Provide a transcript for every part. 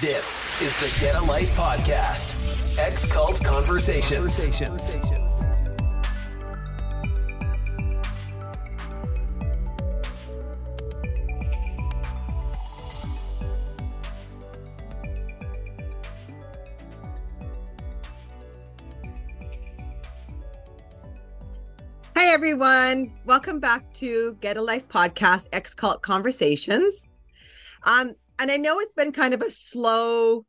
This is the Get a Life podcast. X Cult Conversations. Hi, everyone. Welcome back to Get a Life podcast, X Cult Conversations. Um, and I know it's been kind of a slow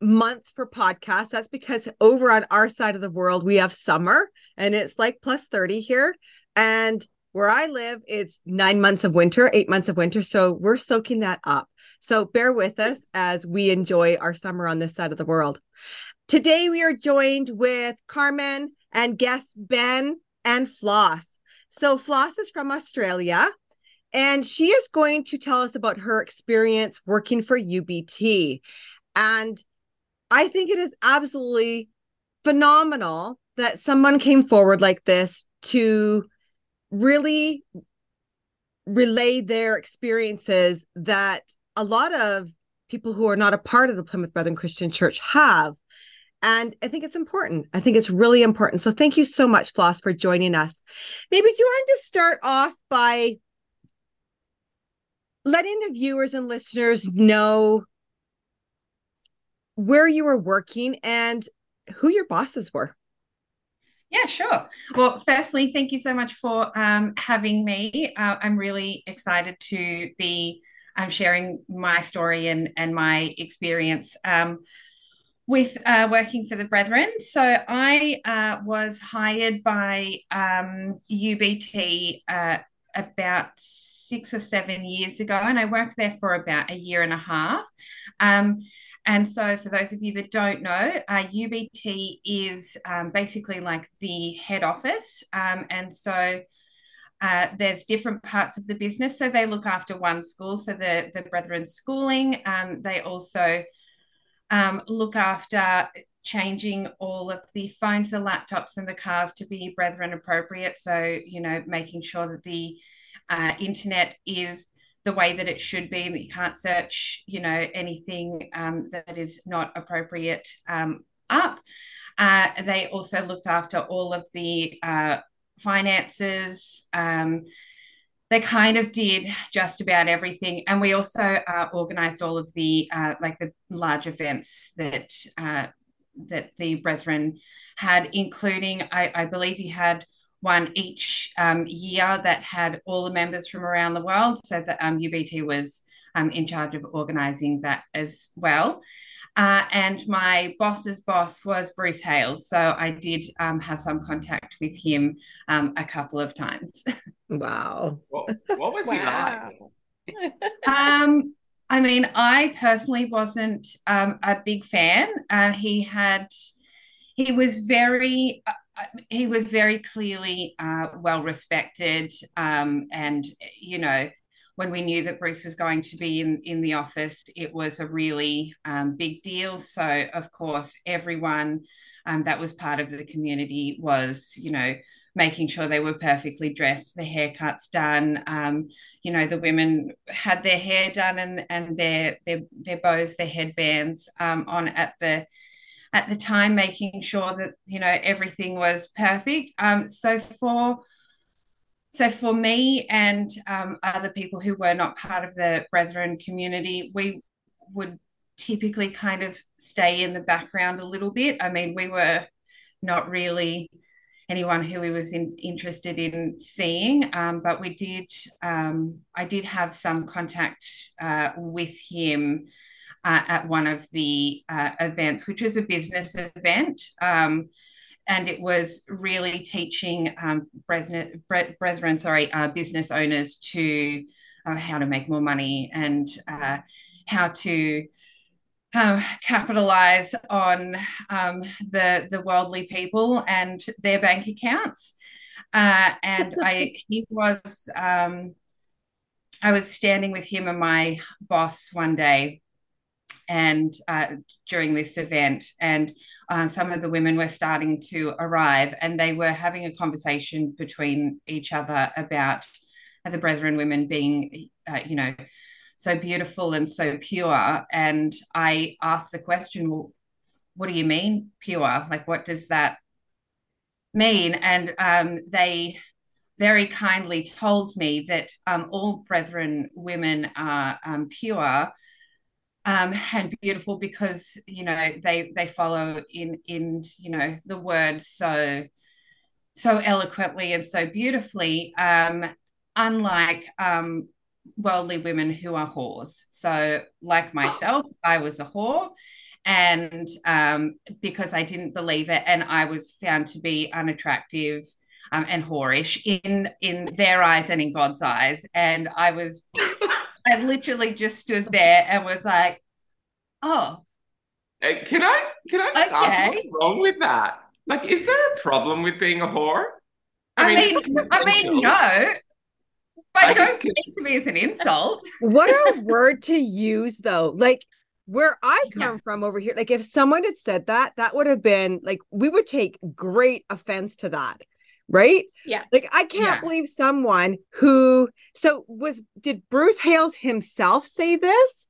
month for podcasts. That's because over on our side of the world, we have summer and it's like plus 30 here. And where I live, it's nine months of winter, eight months of winter. So we're soaking that up. So bear with us as we enjoy our summer on this side of the world. Today, we are joined with Carmen and guests Ben and Floss. So, Floss is from Australia, and she is going to tell us about her experience working for UBT. And I think it is absolutely phenomenal that someone came forward like this to really relay their experiences that a lot of people who are not a part of the Plymouth Brethren Christian Church have. And I think it's important. I think it's really important. So thank you so much, Floss, for joining us. Maybe do you want to start off by letting the viewers and listeners know where you were working and who your bosses were? Yeah, sure. Well, firstly, thank you so much for um, having me. Uh, I'm really excited to be um, sharing my story and, and my experience. Um, with uh, working for the Brethren. So I uh, was hired by um, UBT uh, about six or seven years ago, and I worked there for about a year and a half. Um, and so, for those of you that don't know, UBT is um, basically like the head office. Um, and so, uh, there's different parts of the business. So they look after one school, so the the Brethren Schooling. Um, they also um, look after changing all of the phones, the laptops, and the cars to be brethren appropriate. So, you know, making sure that the uh, internet is the way that it should be, that you can't search, you know, anything um, that is not appropriate um, up. Uh, they also looked after all of the uh, finances. Um, they kind of did just about everything and we also uh, organized all of the uh, like the large events that uh, that the brethren had including I, I believe you had one each um, year that had all the members from around the world so that um, ubt was um, in charge of organizing that as well uh, and my boss's boss was Bruce Hales. So I did um, have some contact with him um, a couple of times. Wow. What, what was wow. he like? um, I mean, I personally wasn't um, a big fan. Uh, he had, he was very, uh, he was very clearly uh, well respected, um, and you know, when we knew that Bruce was going to be in, in the office, it was a really um, big deal. So, of course, everyone um, that was part of the community was, you know, making sure they were perfectly dressed, the haircuts done. Um, you know, the women had their hair done and, and their, their, their bows, their headbands um, on at the at the time, making sure that, you know, everything was perfect. Um, so for so for me and um, other people who were not part of the Brethren community, we would typically kind of stay in the background a little bit. I mean, we were not really anyone who we was in, interested in seeing, um, but we did. Um, I did have some contact uh, with him uh, at one of the uh, events, which was a business event. Um, and it was really teaching um, brethren, brethren, sorry, uh, business owners to uh, how to make more money and uh, how to uh, capitalize on um, the the worldly people and their bank accounts. Uh, and I, he was, um, I was standing with him and my boss one day, and uh, during this event, and uh, some of the women were starting to arrive, and they were having a conversation between each other about the Brethren women being, uh, you know, so beautiful and so pure. And I asked the question, well, what do you mean pure? Like, what does that mean? And um, they very kindly told me that um, all brethren women are um, pure um, and beautiful because you know they they follow in in you know the word so so eloquently and so beautifully um, unlike um, worldly women who are whores so like myself i was a whore and um, because i didn't believe it and i was found to be unattractive um, and whorish in in their eyes and in God's eyes. And I was, I literally just stood there and was like, oh. Hey, can I can I just okay. ask what's wrong with that? Like, is there a problem with being a whore? I, I mean, mean I mean, no. But like don't speak to me as an insult. what a word to use, though. Like where I come yeah. from over here, like if someone had said that, that would have been like we would take great offense to that right? Yeah. Like I can't yeah. believe someone who so was did Bruce Hales himself say this?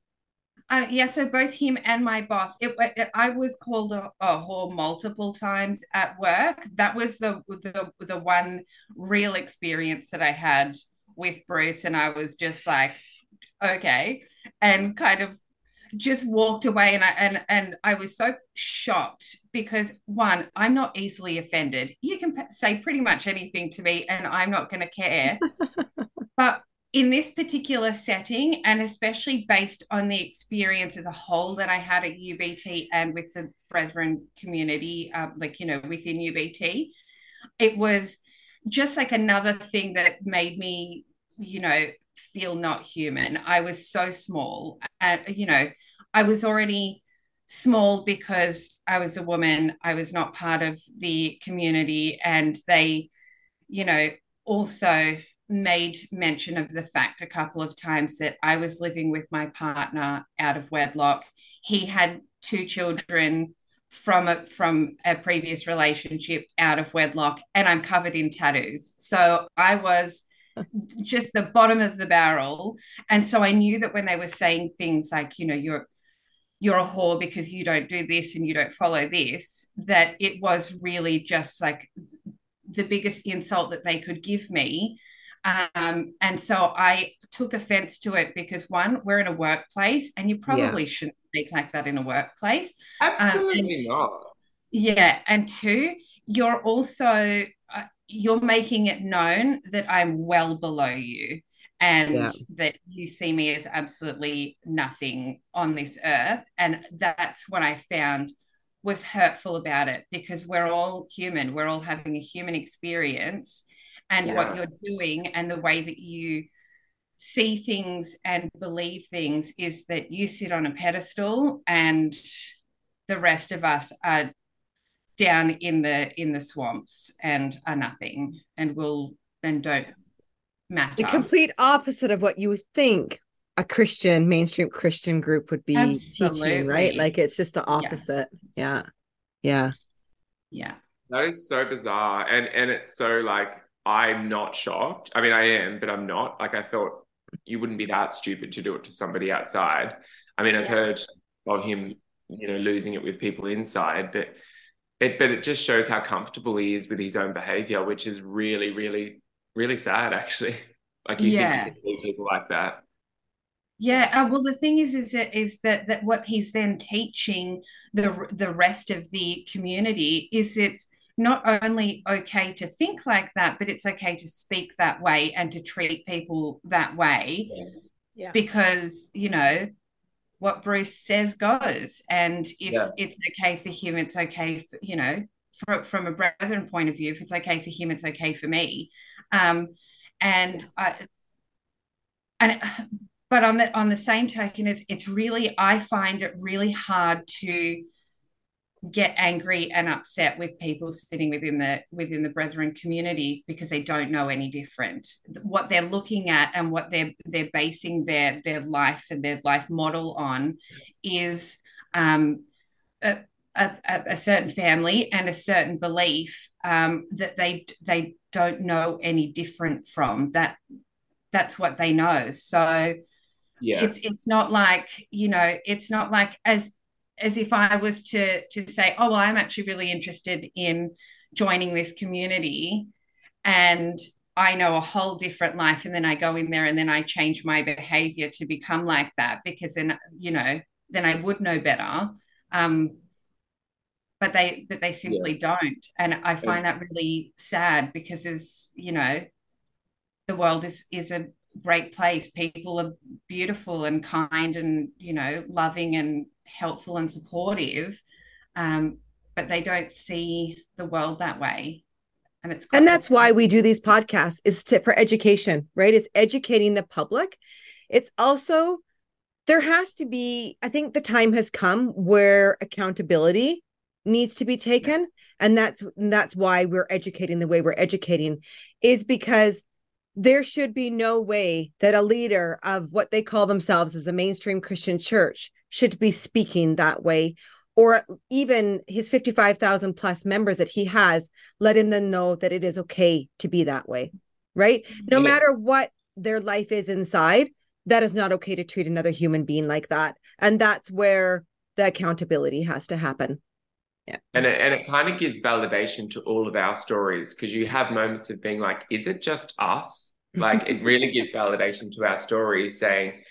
Uh, yeah, so both him and my boss. It, it I was called a, a, whore multiple times at work. That was the the the one real experience that I had with Bruce, and I was just like, okay, and kind of just walked away and I and and I was so shocked because one I'm not easily offended. You can p- say pretty much anything to me and I'm not going to care. But in this particular setting and especially based on the experience as a whole that I had at UBT and with the brethren community uh, like you know within UBT it was just like another thing that made me you know feel not human. I was so small. And, you know, I was already small because I was a woman. I was not part of the community. And they, you know, also made mention of the fact a couple of times that I was living with my partner out of wedlock. He had two children from a from a previous relationship out of wedlock and I'm covered in tattoos. So I was just the bottom of the barrel. And so I knew that when they were saying things like, you know, you're you're a whore because you don't do this and you don't follow this, that it was really just like the biggest insult that they could give me. Um, and so I took offense to it because one, we're in a workplace and you probably yeah. shouldn't speak like that in a workplace. Absolutely um, and, not. Yeah. And two, you're also you're making it known that I'm well below you and yeah. that you see me as absolutely nothing on this earth. And that's what I found was hurtful about it because we're all human, we're all having a human experience. And yeah. what you're doing and the way that you see things and believe things is that you sit on a pedestal and the rest of us are down in the in the swamps and are nothing and will and don't matter. The complete opposite of what you would think a Christian mainstream Christian group would be Absolutely. teaching, right? Like it's just the opposite. Yeah. Yeah. Yeah. That is so bizarre. And and it's so like I'm not shocked. I mean I am, but I'm not. Like I thought you wouldn't be that stupid to do it to somebody outside. I mean I've yeah. heard of him, you know, losing it with people inside, but it but it just shows how comfortable he is with his own behavior, which is really, really really sad actually. Like you yeah. think you people like that. Yeah, uh, well, the thing is, is that is that that what he's then teaching the the rest of the community is it's not only okay to think like that, but it's okay to speak that way and to treat people that way, yeah. because you know what Bruce says goes, and if yeah. it's okay for him, it's okay for you know from from a brethren point of view. If it's okay for him, it's okay for me. Um, and I, and but on the on the same token, it's it's really I find it really hard to get angry and upset with people sitting within the within the brethren community because they don't know any different what they're looking at and what they're they're basing their their life and their life model on is um, a, a, a certain family and a certain belief um, that they they don't know any different from that that's what they know so Yeah. It's it's not like, you know, it's not like as as if I was to to say, oh well, I'm actually really interested in joining this community and I know a whole different life. And then I go in there and then I change my behavior to become like that because then you know then I would know better. Um but they but they simply yeah. don't. And I find that really sad because as you know the world is is a great place. People are beautiful and kind and you know loving and helpful and supportive um but they don't see the world that way. And it's and that's why we do these podcasts is to, for education right? It's educating the public. It's also there has to be i think the time has come where accountability needs to be taken. And that's that's why we're educating the way we're educating is because there should be no way that a leader of what they call themselves as a mainstream christian church should be speaking that way or even his 55,000 plus members that he has, letting them know that it is okay to be that way, right? No matter what their life is inside, that is not okay to treat another human being like that. And that's where the accountability has to happen. Yeah. And it, and it kind of gives validation to all of our stories because you have moments of being like, is it just us? Like it really gives validation to our stories saying,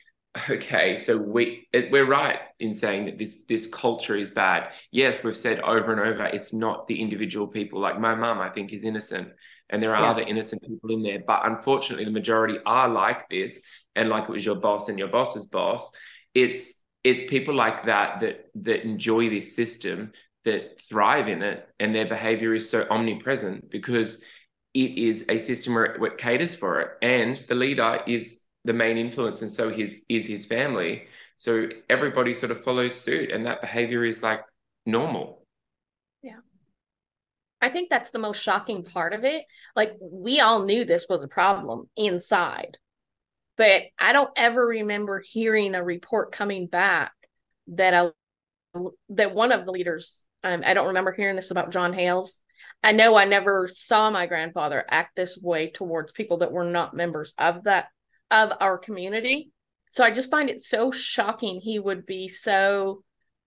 okay, so we we're right in saying that this this culture is bad. Yes, we've said over and over it's not the individual people. Like my mum, I think is innocent, and there are yeah. other innocent people in there. But unfortunately, the majority are like this, and like it was your boss and your boss's boss. It's it's people like that that that enjoy this system that thrive in it, and their behavior is so omnipresent because it is a system where it, caters for it, and the leader is the main influence and so his is his family. So everybody sort of follows suit and that behavior is like normal. Yeah. I think that's the most shocking part of it. Like we all knew this was a problem inside but i don't ever remember hearing a report coming back that a that one of the leaders um, i don't remember hearing this about john hales i know i never saw my grandfather act this way towards people that were not members of that of our community. So I just find it so shocking he would be so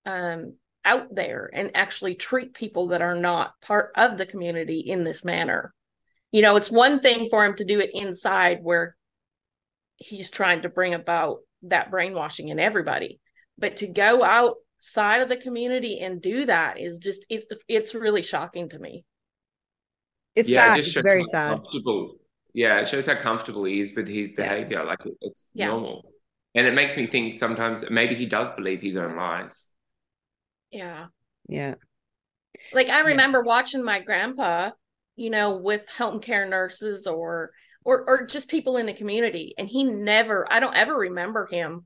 um, out there and actually treat people that are not part of the community in this manner. You know, it's one thing for him to do it inside where he's trying to bring about that brainwashing in everybody, but to go outside of the community and do that is just it's it's really shocking to me. It's yeah, sad. It it's very sad yeah, it shows how comfortable he is with his behavior. Yeah. Like it's yeah. normal. And it makes me think sometimes maybe he does believe his own lies. Yeah. Yeah. Like I remember yeah. watching my grandpa, you know, with home care nurses or or or just people in the community and he never I don't ever remember him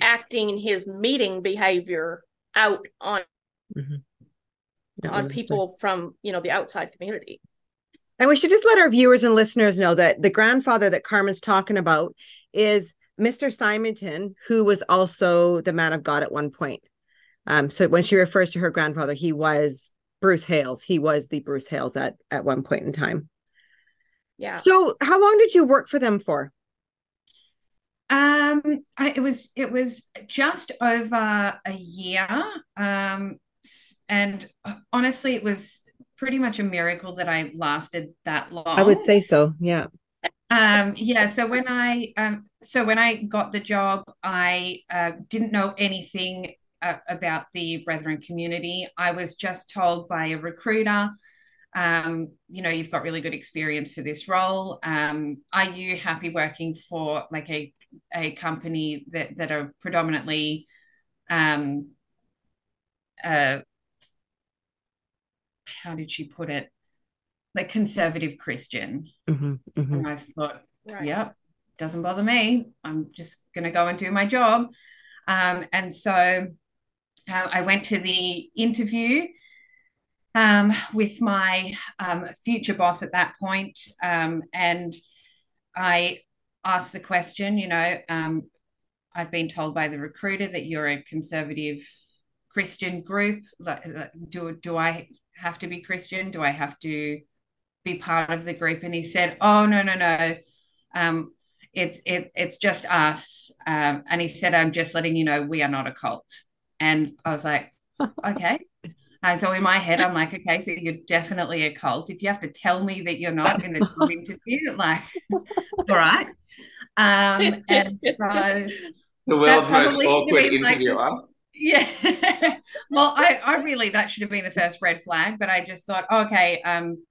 acting his meeting behavior out on mm-hmm. on people from, you know, the outside community. And we should just let our viewers and listeners know that the grandfather that Carmen's talking about is Mr. Symington, who was also the man of God at one point. Um, so when she refers to her grandfather, he was Bruce Hales. He was the Bruce Hales at at one point in time. Yeah. So how long did you work for them for? Um, I, it was it was just over a year. Um, and uh, honestly, it was pretty much a miracle that I lasted that long. I would say so. Yeah. Um, yeah. So when I um, so when I got the job, I uh, didn't know anything uh, about the Brethren community. I was just told by a recruiter, um, you know, you've got really good experience for this role. Um, are you happy working for like a a company that that are predominantly um, uh, how did she put it? Like conservative Christian. Mm-hmm, mm-hmm. And I thought, right. yep, doesn't bother me. I'm just going to go and do my job. Um, and so uh, I went to the interview um, with my um, future boss at that point, um, and I asked the question, you know, um, I've been told by the recruiter that you're a conservative Christian group. Do do I have to be Christian? Do I have to be part of the group? And he said, Oh, no, no, no. Um, it's it, it's just us. Um, and he said, I'm just letting you know we are not a cult. And I was like, okay. And so in my head, I'm like, okay, so you're definitely a cult. If you have to tell me that you're not in a job interview, like, all right. Um, and so The world's That most probably should have awkward been like- interviewer. yeah. well, I, I really that should have been the first red flag, but I just thought, okay, um,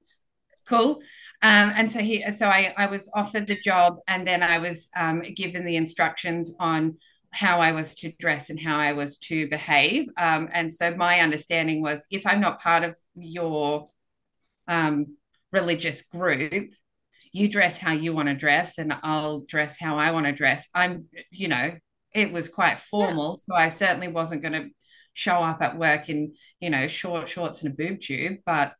cool. Um, and so he, so I, I was offered the job, and then I was um, given the instructions on how I was to dress and how I was to behave. Um, and so my understanding was, if I'm not part of your um, religious group, you dress how you want to dress, and I'll dress how I want to dress. I'm, you know, it was quite formal, so I certainly wasn't going to show up at work in, you know, short shorts and a boob tube, but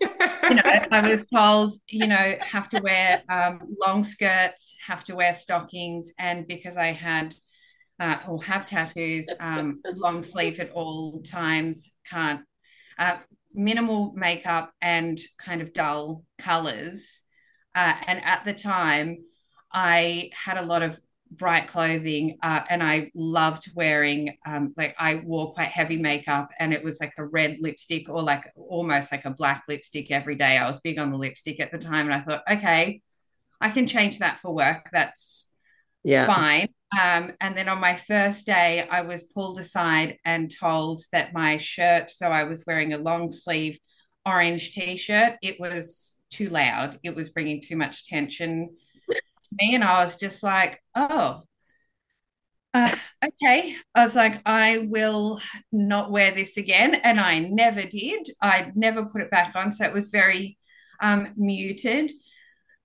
you know, I was told, you know, have to wear um, long skirts, have to wear stockings, and because I had uh, or have tattoos, um, long sleeve at all times, can't uh, minimal makeup and kind of dull colors. Uh, and at the time, I had a lot of bright clothing uh, and I loved wearing um, like I wore quite heavy makeup and it was like a red lipstick or like almost like a black lipstick every day. I was big on the lipstick at the time and I thought, okay, I can change that for work. That's Yeah. fine. Um, and then on my first day, I was pulled aside and told that my shirt, so I was wearing a long sleeve orange t shirt, it was too loud. It was bringing too much attention to me. And I was just like, oh, uh, okay. I was like, I will not wear this again. And I never did. I never put it back on. So it was very um, muted.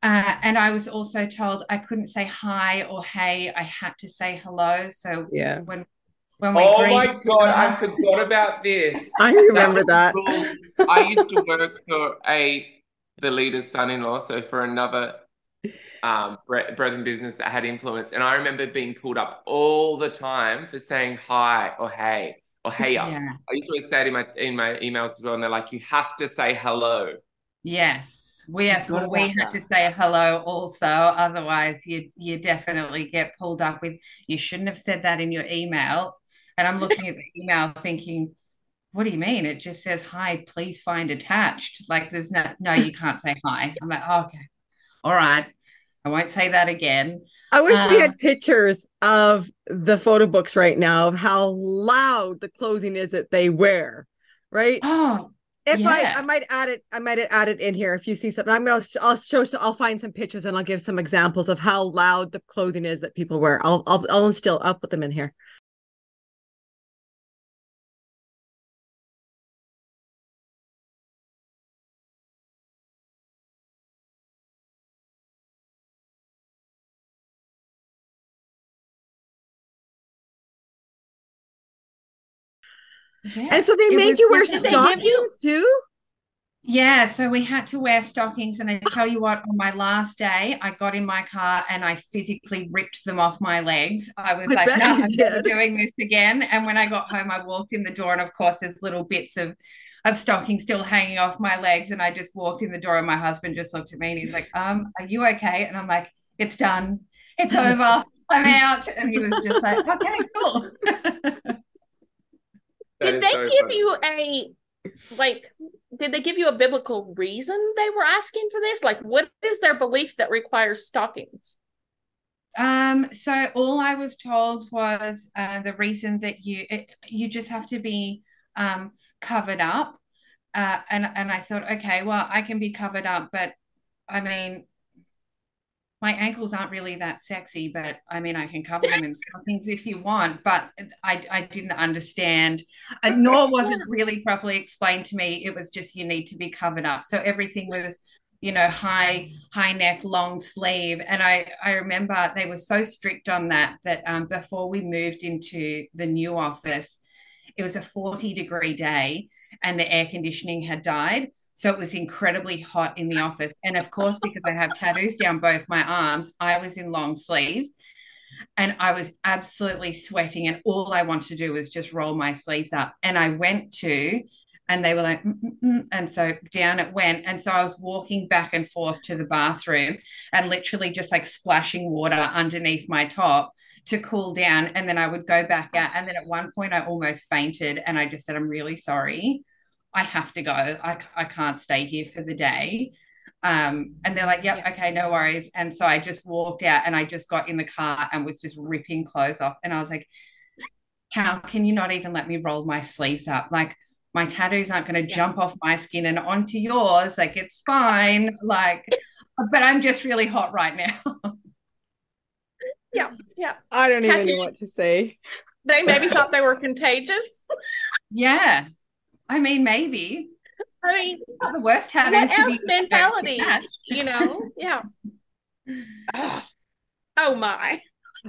Uh, and I was also told I couldn't say hi or hey. I had to say hello. So Yeah. when when we Oh my God, I forgot about this. I remember was that. cool. I used to work for a the leader's son-in-law, so for another um bre- brethren business that had influence, and I remember being pulled up all the time for saying hi or hey or hey up. yeah. I used to say it in my in my emails as well, and they're like, you have to say hello. Yes, we yes, What well, we about had to say hello also. Otherwise, you you definitely get pulled up with you shouldn't have said that in your email. And I'm looking at the email thinking, what do you mean? It just says hi, please find attached. Like there's no no, you can't say hi. I'm like, oh, okay, all right. I won't say that again. I wish we Um, had pictures of the photo books right now of how loud the clothing is that they wear. Right. Oh, If I, yeah. I might add it, I might add it in here if you see something. I'm gonna, I'll show, so I'll find some pictures and I'll give some examples of how loud the clothing is that people wear. I'll, I'll, I'll instill, I'll put them in here. Yeah. And so they made you wear Did give you- stockings too. Yeah, so we had to wear stockings. And I tell you what, on my last day, I got in my car and I physically ripped them off my legs. I was I like, no, I'm never doing this again. And when I got home, I walked in the door, and of course, there's little bits of of stocking still hanging off my legs. And I just walked in the door, and my husband just looked at me and he's like, um, are you okay? And I'm like, it's done. It's over. I'm out. And he was just like, okay, cool. That Did they so give funny. you a like did they give you a biblical reason they were asking for this? Like what is their belief that requires stockings? Um, so all I was told was uh, the reason that you it, you just have to be um, covered up, uh, and and I thought, okay, well, I can be covered up, but I mean, my ankles aren't really that sexy, but I mean, I can cover them in stockings if you want. But I I didn't understand, uh, nor was it really properly explained to me. It was just you need to be covered up, so everything was you know high high neck long sleeve and i i remember they were so strict on that that um, before we moved into the new office it was a 40 degree day and the air conditioning had died so it was incredibly hot in the office and of course because i have tattoos down both my arms i was in long sleeves and i was absolutely sweating and all i wanted to do was just roll my sleeves up and i went to and they were like, mm, mm, mm. and so down it went. And so I was walking back and forth to the bathroom and literally just like splashing water underneath my top to cool down. And then I would go back out. And then at one point, I almost fainted. And I just said, I'm really sorry. I have to go. I, I can't stay here for the day. Um, and they're like, yep, yeah. okay, no worries. And so I just walked out and I just got in the car and was just ripping clothes off. And I was like, how can you not even let me roll my sleeves up? Like, my tattoos aren't going to yeah. jump off my skin and onto yours. Like, it's fine. Like, but I'm just really hot right now. yeah. Yeah. I don't Tattoos. even know what to say. They maybe thought they were contagious. Yeah. I mean, maybe. I mean, Not the worst tattoos. What else mentality? You know? Yeah. oh my.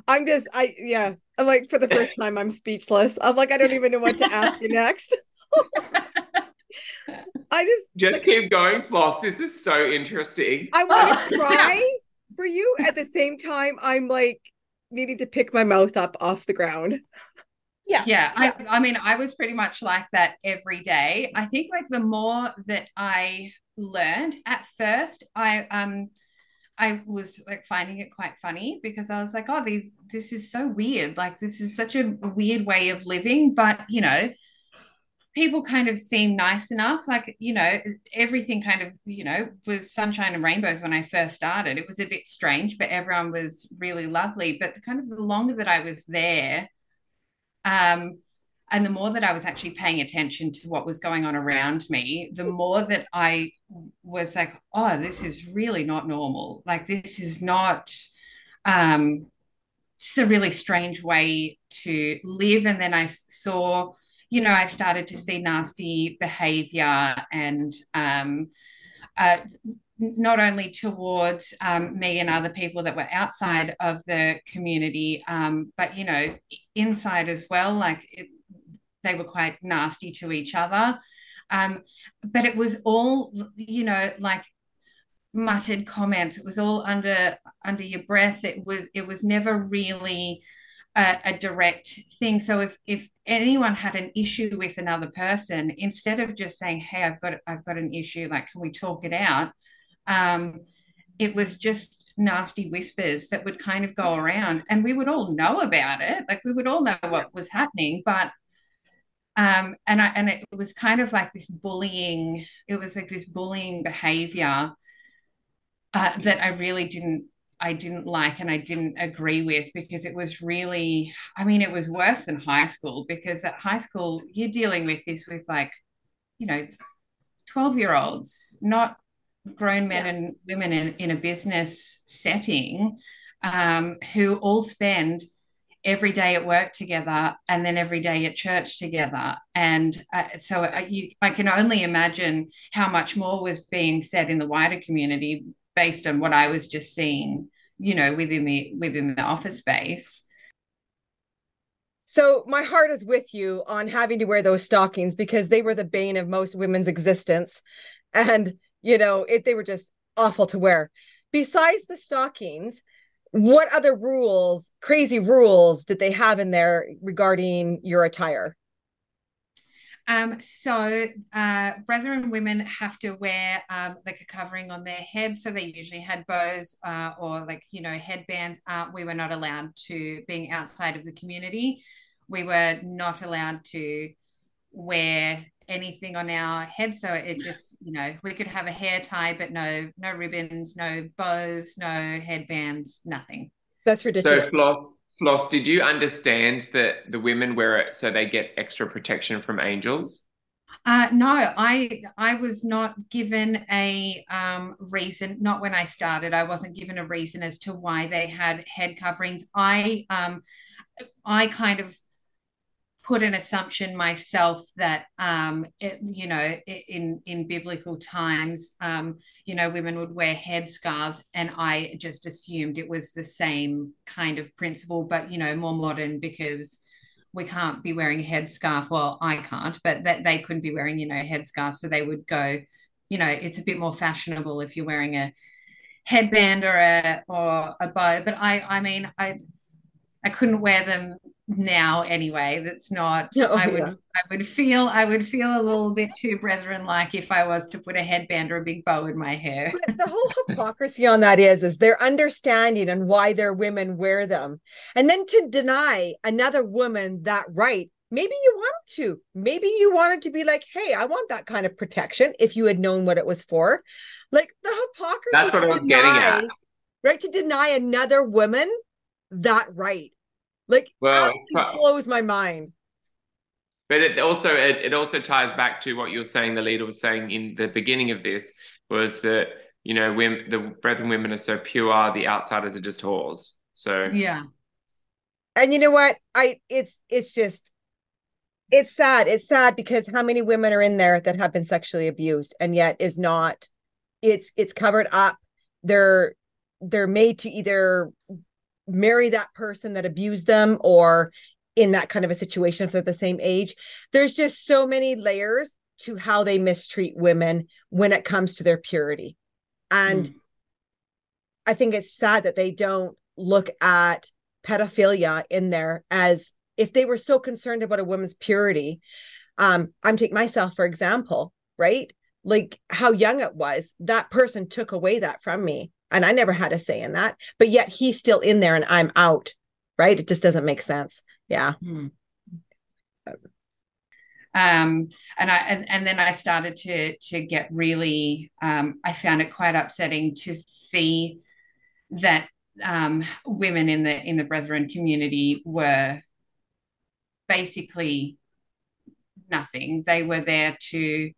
I'm just, I, yeah. I'm like, for the first time, I'm speechless. I'm like, I don't even know what to ask you next. I just just like, keep going, Floss. This is so interesting. I want to oh. cry for you. At the same time, I'm like needing to pick my mouth up off the ground. Yeah. Yeah. I, I mean, I was pretty much like that every day. I think like the more that I learned at first, I um I was like finding it quite funny because I was like, oh, these this is so weird. Like this is such a weird way of living. But you know, people kind of seem nice enough. Like, you know, everything kind of, you know, was sunshine and rainbows when I first started. It was a bit strange, but everyone was really lovely. But the kind of the longer that I was there, um, and the more that I was actually paying attention to what was going on around me, the more that I was like, oh, this is really not normal. Like, this is not, um, it's a really strange way to live. And then I saw, you know, I started to see nasty behavior and um, uh, not only towards um, me and other people that were outside of the community, um, but, you know, inside as well. Like it, they were quite nasty to each other. Um, but it was all, you know, like muttered comments. It was all under under your breath. It was it was never really a, a, direct thing. So if if anyone had an issue with another person, instead of just saying, "Hey, I've got I've got an issue. Like, can we talk it out?" Um, it was just nasty whispers that would kind of go around, and we would all know about it. Like we would all know what was happening, but um, and I and it was kind of like this bullying. It was like this bullying behavior uh, that I really didn't I didn't like and I didn't agree with because it was really, I mean, it was worse than high school because at high school, you're dealing with this with like, you know, 12 year olds, not grown men yeah. and women in, in a business setting um, who all spend every day at work together and then every day at church together and uh, so I, uh, you, I can only imagine how much more was being said in the wider community based on what I was just seeing, you know, within the within the office space. So my heart is with you on having to wear those stockings because they were the bane of most women's existence. And, you know, it, they were just awful to wear. Besides the stockings, what other rules, crazy rules, did they have in there regarding your attire? Um, so uh, brethren women have to wear um, like a covering on their head. So they usually had bows uh, or like, you know, headbands. Uh, we were not allowed to, being outside of the community, we were not allowed to wear anything on our head. So it just, you know, we could have a hair tie, but no, no ribbons, no bows, no headbands, nothing. That's ridiculous. So Floss, Floss, did you understand that the women wear it so they get extra protection from angels? Uh, no, I I was not given a um, reason. Not when I started, I wasn't given a reason as to why they had head coverings. I um, I kind of put an assumption myself that um, it, you know in in biblical times um, you know women would wear headscarves and i just assumed it was the same kind of principle but you know more modern because we can't be wearing a headscarf. Well i can't but that they couldn't be wearing you know headscarf so they would go you know it's a bit more fashionable if you're wearing a headband or a or a bow but i i mean i i couldn't wear them now anyway that's not Oh, i would yeah. i would feel i would feel a little bit too brethren like if i was to put a headband or a big bow in my hair But the whole hypocrisy on that is is their understanding and why their women wear them and then to deny another woman that right maybe you wanted to maybe you wanted to be like hey i want that kind of protection if you had known what it was for like the hypocrisy That's what I to was getting at. right to deny another woman that right like Well, absolutely it's blows my mind But it also it, it also ties back to what you were saying. The leader was saying in the beginning of this was that you know women, the brethren women are so pure, the outsiders are just whores. So yeah and you know what i it's it's just it's sad it's sad because how many women are in there that have been sexually abused and yet is not it's it's covered up they're they're made to either marry that person that abused them or in that kind of a situation if they're the same age there's just so many layers to how they mistreat women when it comes to their purity and Mm. I think it's sad that they don't look at pedophilia in there as if they were so concerned about a woman's purity. Um, I'm take myself for example, right? Like how young it was. That person took away that from me, and I never had a say in that. But yet he's still in there, and I'm out. Right? It just doesn't make sense. Yeah. Hmm. um and i and, and then i started to to get really um i found it quite upsetting to see that um women in the in the brethren community were basically nothing they were there to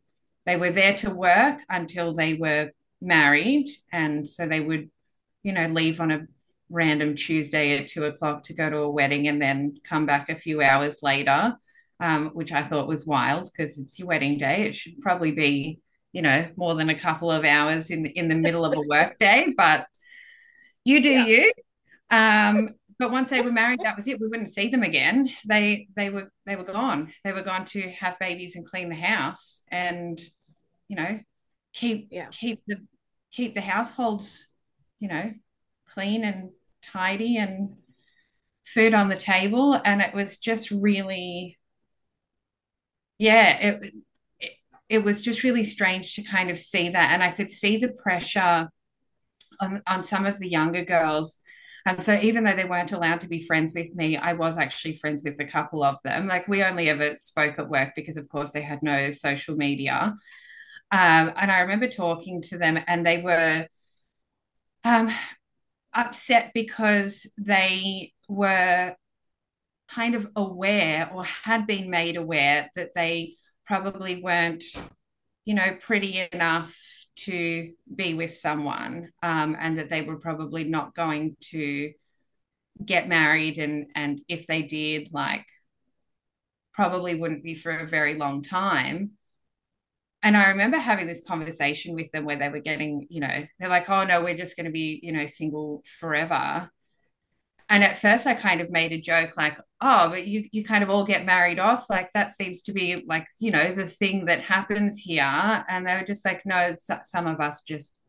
they were there to work until they were married and so they would you know leave on a random tuesday at two o'clock to go to a wedding and then come back a few hours later um, which I thought was wild because it's your wedding day. It should probably be, you know, more than a couple of hours in in the middle of a work day. But you do Yeah. you. Um, but once they were married, that was it. We wouldn't see them again. They they were they were gone. They were gone to have babies and clean the house and, you know, keep Yeah. keep the keep the households, you know, clean and tidy and food on the table. And it was just really yeah, it, it it was just really strange to kind of see that, and I could see the pressure on on some of the younger girls. And so even though they weren't allowed to be friends with me, I was actually friends with a couple of them. Like we only ever spoke at work because, of course, they had no social media. Um, and I remember talking to them, and they were um, upset because they were kind of aware or had been made aware that they probably weren't, you know, pretty enough to be with someone um, and that they were probably not going to get married and and if they did like probably wouldn't be for a very long time and I remember having this conversation with them where they were getting, you know, they're like, oh no, we're just going to be, you know, single forever. And at first I kind of made a joke like, oh, but you you kind of all get married off. Like that seems to be like, you know, the thing that happens here. And they were just like, no, so, some of us just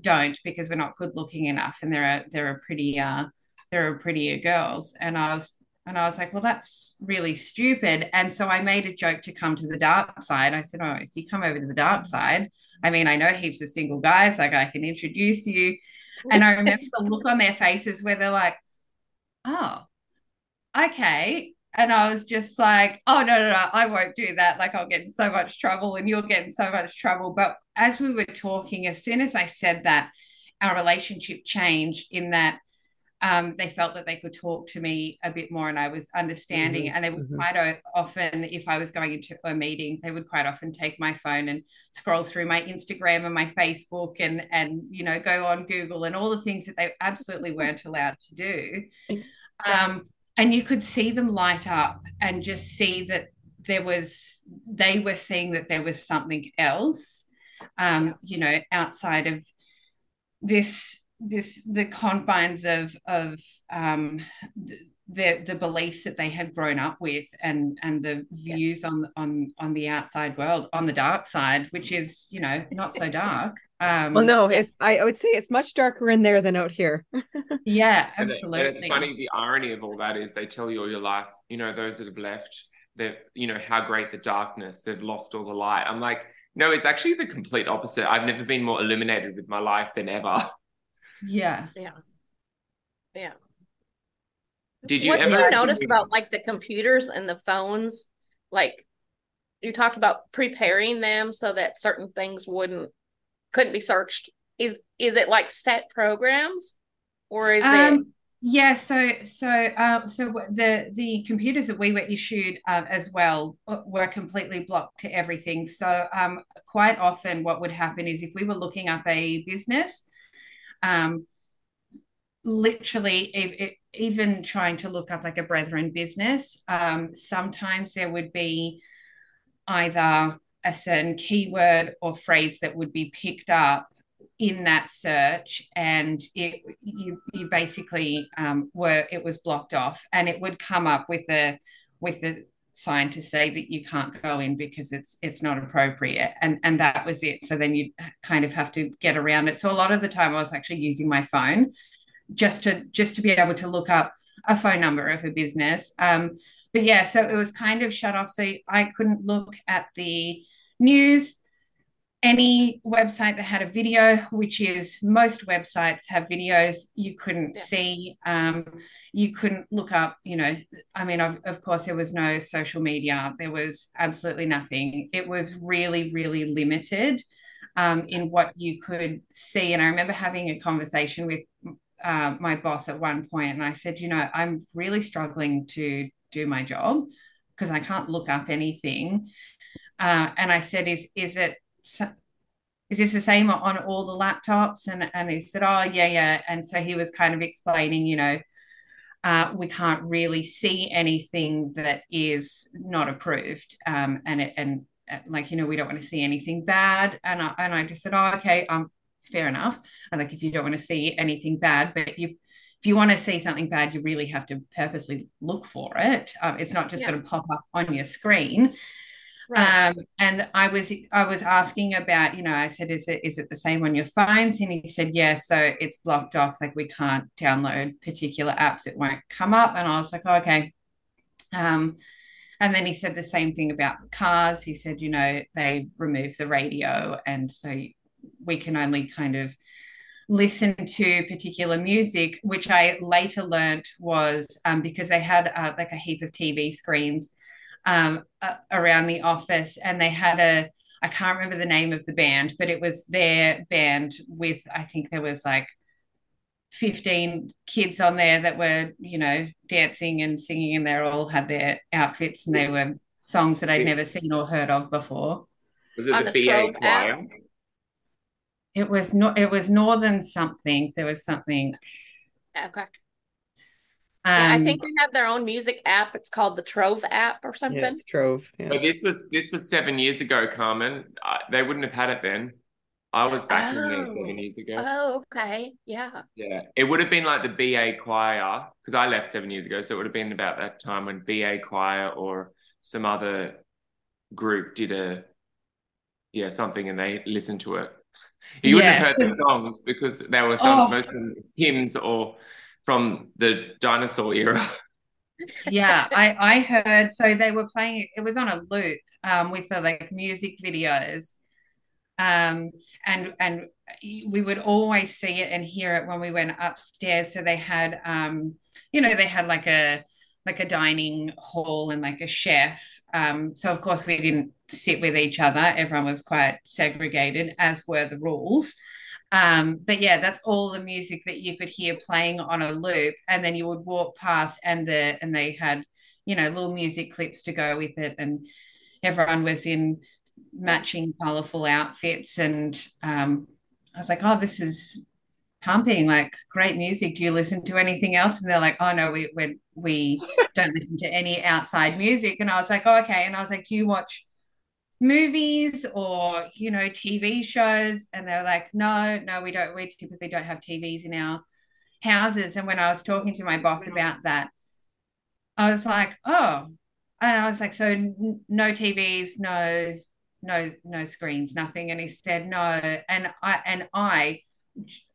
don't because we're not good looking enough. And there are there are pretty uh there are prettier girls. And I was and I was like, well, that's really stupid. And so I made a joke to come to the dark side. I said, oh, if you come over to the dark mm. side, I mean, I know heaps of single guys, like I can introduce you. And I remember the look on their faces where they're like, oh, okay. And I was just like, oh, no, no, no, I won't do that. Like, I'll get in so much trouble and you'll get in so much trouble. But as we were talking, as soon as I said that, our relationship changed in that um, they felt that they could talk to me a bit more and I was understanding. Mhm, And they would mhm. quite o- often, if I was going into a meeting, they would quite often take my phone and scroll through my Instagram and my Facebook and and you know go on Google and all the things that they absolutely weren't allowed to do. Um, and you could see them light up and just see that there was they were seeing that there was something else, um, you know, outside of this this the confines of of um, the, the the beliefs that they had grown up with and and the views on on on the outside world on the dark side which is you know not so dark um well no it's i would say it's much darker in there than out here yeah And it- absolutely and it's funny. The irony of all that is they tell you all your life. You know, those that have left, that you know how great the darkness. They've lost all the light. I'm like, no, it's actually the complete opposite. I've never been more illuminated with my life than ever. Yeah Yeah. Yeah. Did you what ever? did you notice about like the computers and the phones? Like you talked about preparing them so that certain things wouldn't couldn't be searched. Is is it like set programs or is it Um, yeah, so so uh, so the the computers that we were issued uh, as well were completely blocked to everything. So um, quite often, what would happen is if we were looking up a business, um, literally, if, if, even trying to look up like a brethren business, um, sometimes there would be either a certain keyword or phrase that would be picked up in that search and it you you basically um, were it was blocked off and it would come up with a with the sign to say that you can't go in because it's it's not appropriate. And and that was it. So then you kind of have to get around it. So a lot of the time I was actually using my phone just to just to be able to look up a phone number of a business. Um but yeah so it was kind of shut off. So I couldn't look at the news any website that had a video, which is most websites have videos, you couldn't Yeah. see. Um, you couldn't look up, you know, I mean, of, of course, there was no social media, there was absolutely nothing. It was really, really limited um, in what you could see. And I remember having a conversation with uh, my boss at one point, and I said, you know, I'm really struggling to do my job because I can't look up anything. Uh, and I said, is is it is this the same on all the laptops? And and he said, oh yeah, yeah. And so he was kind of explaining, you know, uh, we can't really see anything that is not approved, um, and it and uh, like you know we don't want to see anything bad. And I and I just said, oh okay, um, fair enough. And like if you don't want to see anything bad, but you if you want to see something bad, you really have to purposely look for it. Um, it's not just Yeah. going to pop up on your screen. Right? Um, and I was I was asking about, you know, I said, is it is it the same on your phones? And he said, yeah. So it's blocked off, like we can't download particular apps. It won't come up. And I was like, oh, okay. Um, and then he said the same thing about cars. He said, you know, they remove the radio, and so we can only kind of listen to particular music, which I later learnt was um, because they had uh, like a heap of TV screens um, uh, around the office, and they had a I can't remember the name of the band, but it was their band with I think there was like 15 kids on there that were, you know, dancing and singing, and they all had their outfits and they were songs that I'd never seen or heard of before. Was it On the, the BA Trove app? choir? It was not it was Northern something. There was something. Okay. Um, Yeah, I think they have their own music app. It's called the Trove app or something. yeah, it's Trove. Yeah. But this was this was seven years ago, Carmen. Uh, they wouldn't have had it then. I was back in there Oh. seven years ago. Oh, okay. Yeah. Yeah, it would have been like the BA choir because I left seven years ago, so it would have been about that time when BA choir or some other group did a yeah something and they listened to it. You wouldn't have heard the songs because there were some Oh. most of them hymns or from the dinosaur era. yeah, I I heard so they were playing it. Was on a loop um, with the like music videos, um, and and we would always see it and hear it when we went upstairs. So they had um, you know, they had like a like a dining hall and like a chef. Um, so of course we didn't sit with each other. Everyone was quite segregated, as were the rules. Um, but yeah, that's all the music that you could hear playing on a loop, and then you would walk past, and the and they had, you know, little music clips to go with it, and everyone was in matching colorful outfits, and um, I was like, oh, this is pumping, like great music. Do you listen to anything else? And they're like, oh no, we we we don't listen to any outside music. And I was like, oh, okay. And I was like, do you watch movies or you know TV shows? And they're like, no, no, we don't. We typically don't have TVs in our houses. And when I was talking to my boss about that, I was like, oh, and I was like, so no TVs, no, no, no screens, nothing. And he said no, and I and I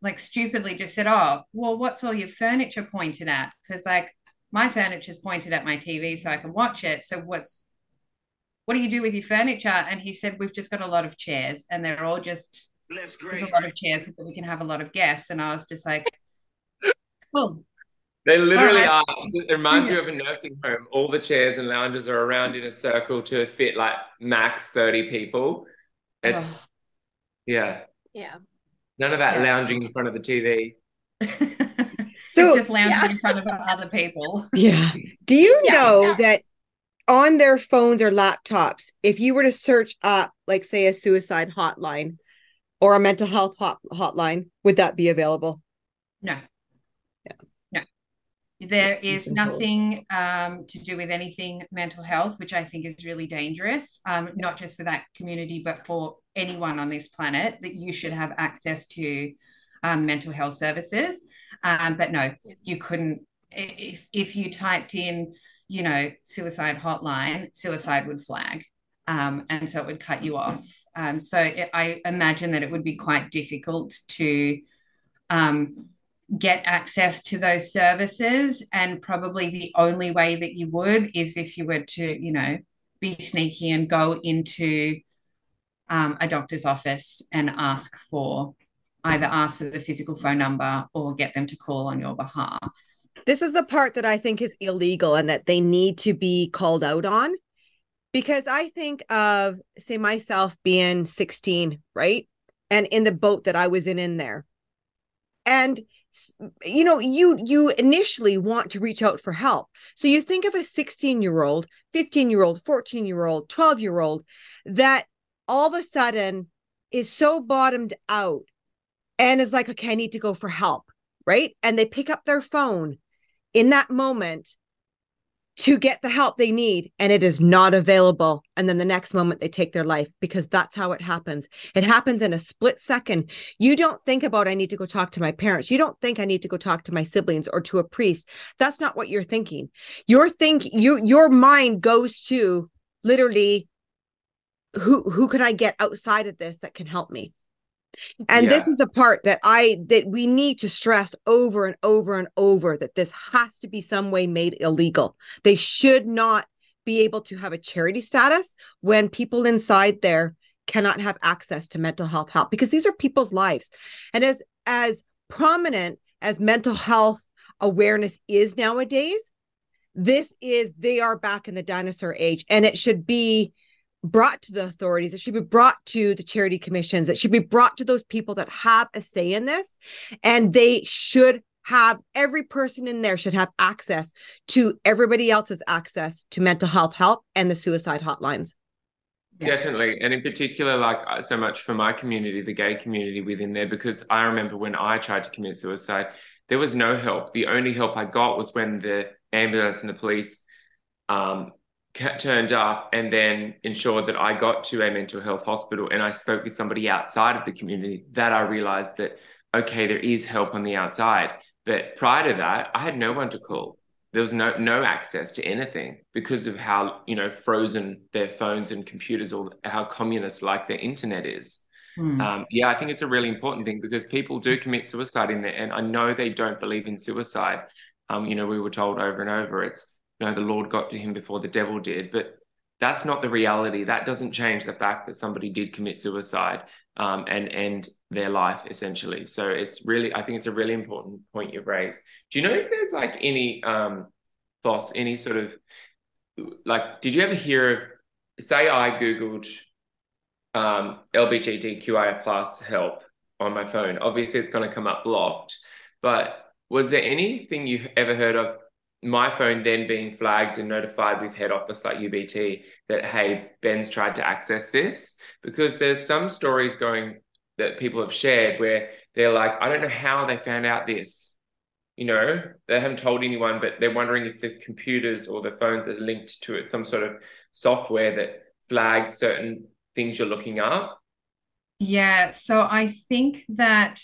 like stupidly just said, oh, well, what's all your furniture pointed at? Because like my furniture is pointed at my TV so I can watch it. So what's what do you do with your furniture? And he said, we've just got a lot of chairs, and they're all just there's a lot of chairs so that we can have a lot of guests. And I was just like, cool. They literally right. are. It reminds you of a nursing home. All the chairs and lounges are around in a circle to fit like max 30 people. It's, oh. yeah. Yeah. None of that yeah. lounging in front of the TV. so, it's just lounging yeah. in front of other people. Yeah. Do you yeah, know that on their phones or laptops, if you were to search up, like, say, a suicide hotline or a mental health hot- hotline, would that be available? No. No. There is nothing um, to do with anything mental health, which I think is really dangerous, um, not just for that community, but for anyone on this planet, that you should have access to um, mental health services. Um, but no, you couldn't. If, if you typed in, you know, suicide hotline, suicide would flag. Um, and so it would cut you off. Um, so it, I imagine that it would be quite difficult to um, get access to those services. And probably the only way that you would is if you were to, you know, be sneaky and go into um, a doctor's office and ask for either ask for the physical phone number or get them to call on your behalf. This is the part that I think is illegal and that they need to be called out on. Because I think of, say, myself being 16, right? And in the boat that I was in, in there. And you know you you initially want to reach out for help so you think of a 16 year old 15 year old 14 year old 12 year old that all of a sudden is so bottomed out and is like okay i need to go for help right and they pick up their phone in that moment to get the help they need and it is not available. And then the next moment they take their life because that's how it happens. It happens in a split second. You don't think about i need to go talk to my parents. You don't think i need to go talk to my siblings or to a priest. That's not what you're thinking. You're think you your mind goes to literally who who can i get outside of this that can help me and yeah. this is the part that I that we need to stress over and over and over that this has to be some way made illegal. They should not be able to have a charity status when people inside there cannot have access to mental health help because these are people's lives. And as as prominent as mental health awareness is nowadays, this is they are back in the dinosaur age and it should be brought to the authorities it should be brought to the charity commissions it should be brought to those people that have a say in this and they should have every person in there should have access to everybody else's access to mental health help and the suicide hotlines. Definitely and in particular like uh, so much for my community the gay community within there because i remember when i tried to commit suicide there was no help. The only help i got was when the ambulance and the police um, turned up and then ensured that I got to a mental health hospital and I spoke with somebody outside of the community that I realized that okay there is help on the outside. But prior to that I had no one to call. There was no no access to anything because of how you know frozen their phones and computers or how communist like their internet is. Mm. um, yeah I think it's a really important thing because people do commit suicide in there and I know they don't believe in suicide. Um, you know we were told over and over it's you know the lord got to him before the devil did. But that's not the reality. That doesn't change the fact that somebody did commit suicide um, and end their life essentially. So it's really i think it's a really important point you've raised. Do you know if there's like any um Floss, any sort of like did you ever hear of say i googled um lbgtqia plus help on my phone? Obviously it's going to come up blocked but was there anything you ever heard of my phone then being flagged and notified with head office like UBT that hey Ben's tried to access this. Because there's some stories going that people have shared where they're like I don't know how they found out this. You know they haven't told anyone but they're wondering if the computers or the phones are linked to it some sort of software that flags certain things you're looking up. Yeah so I think that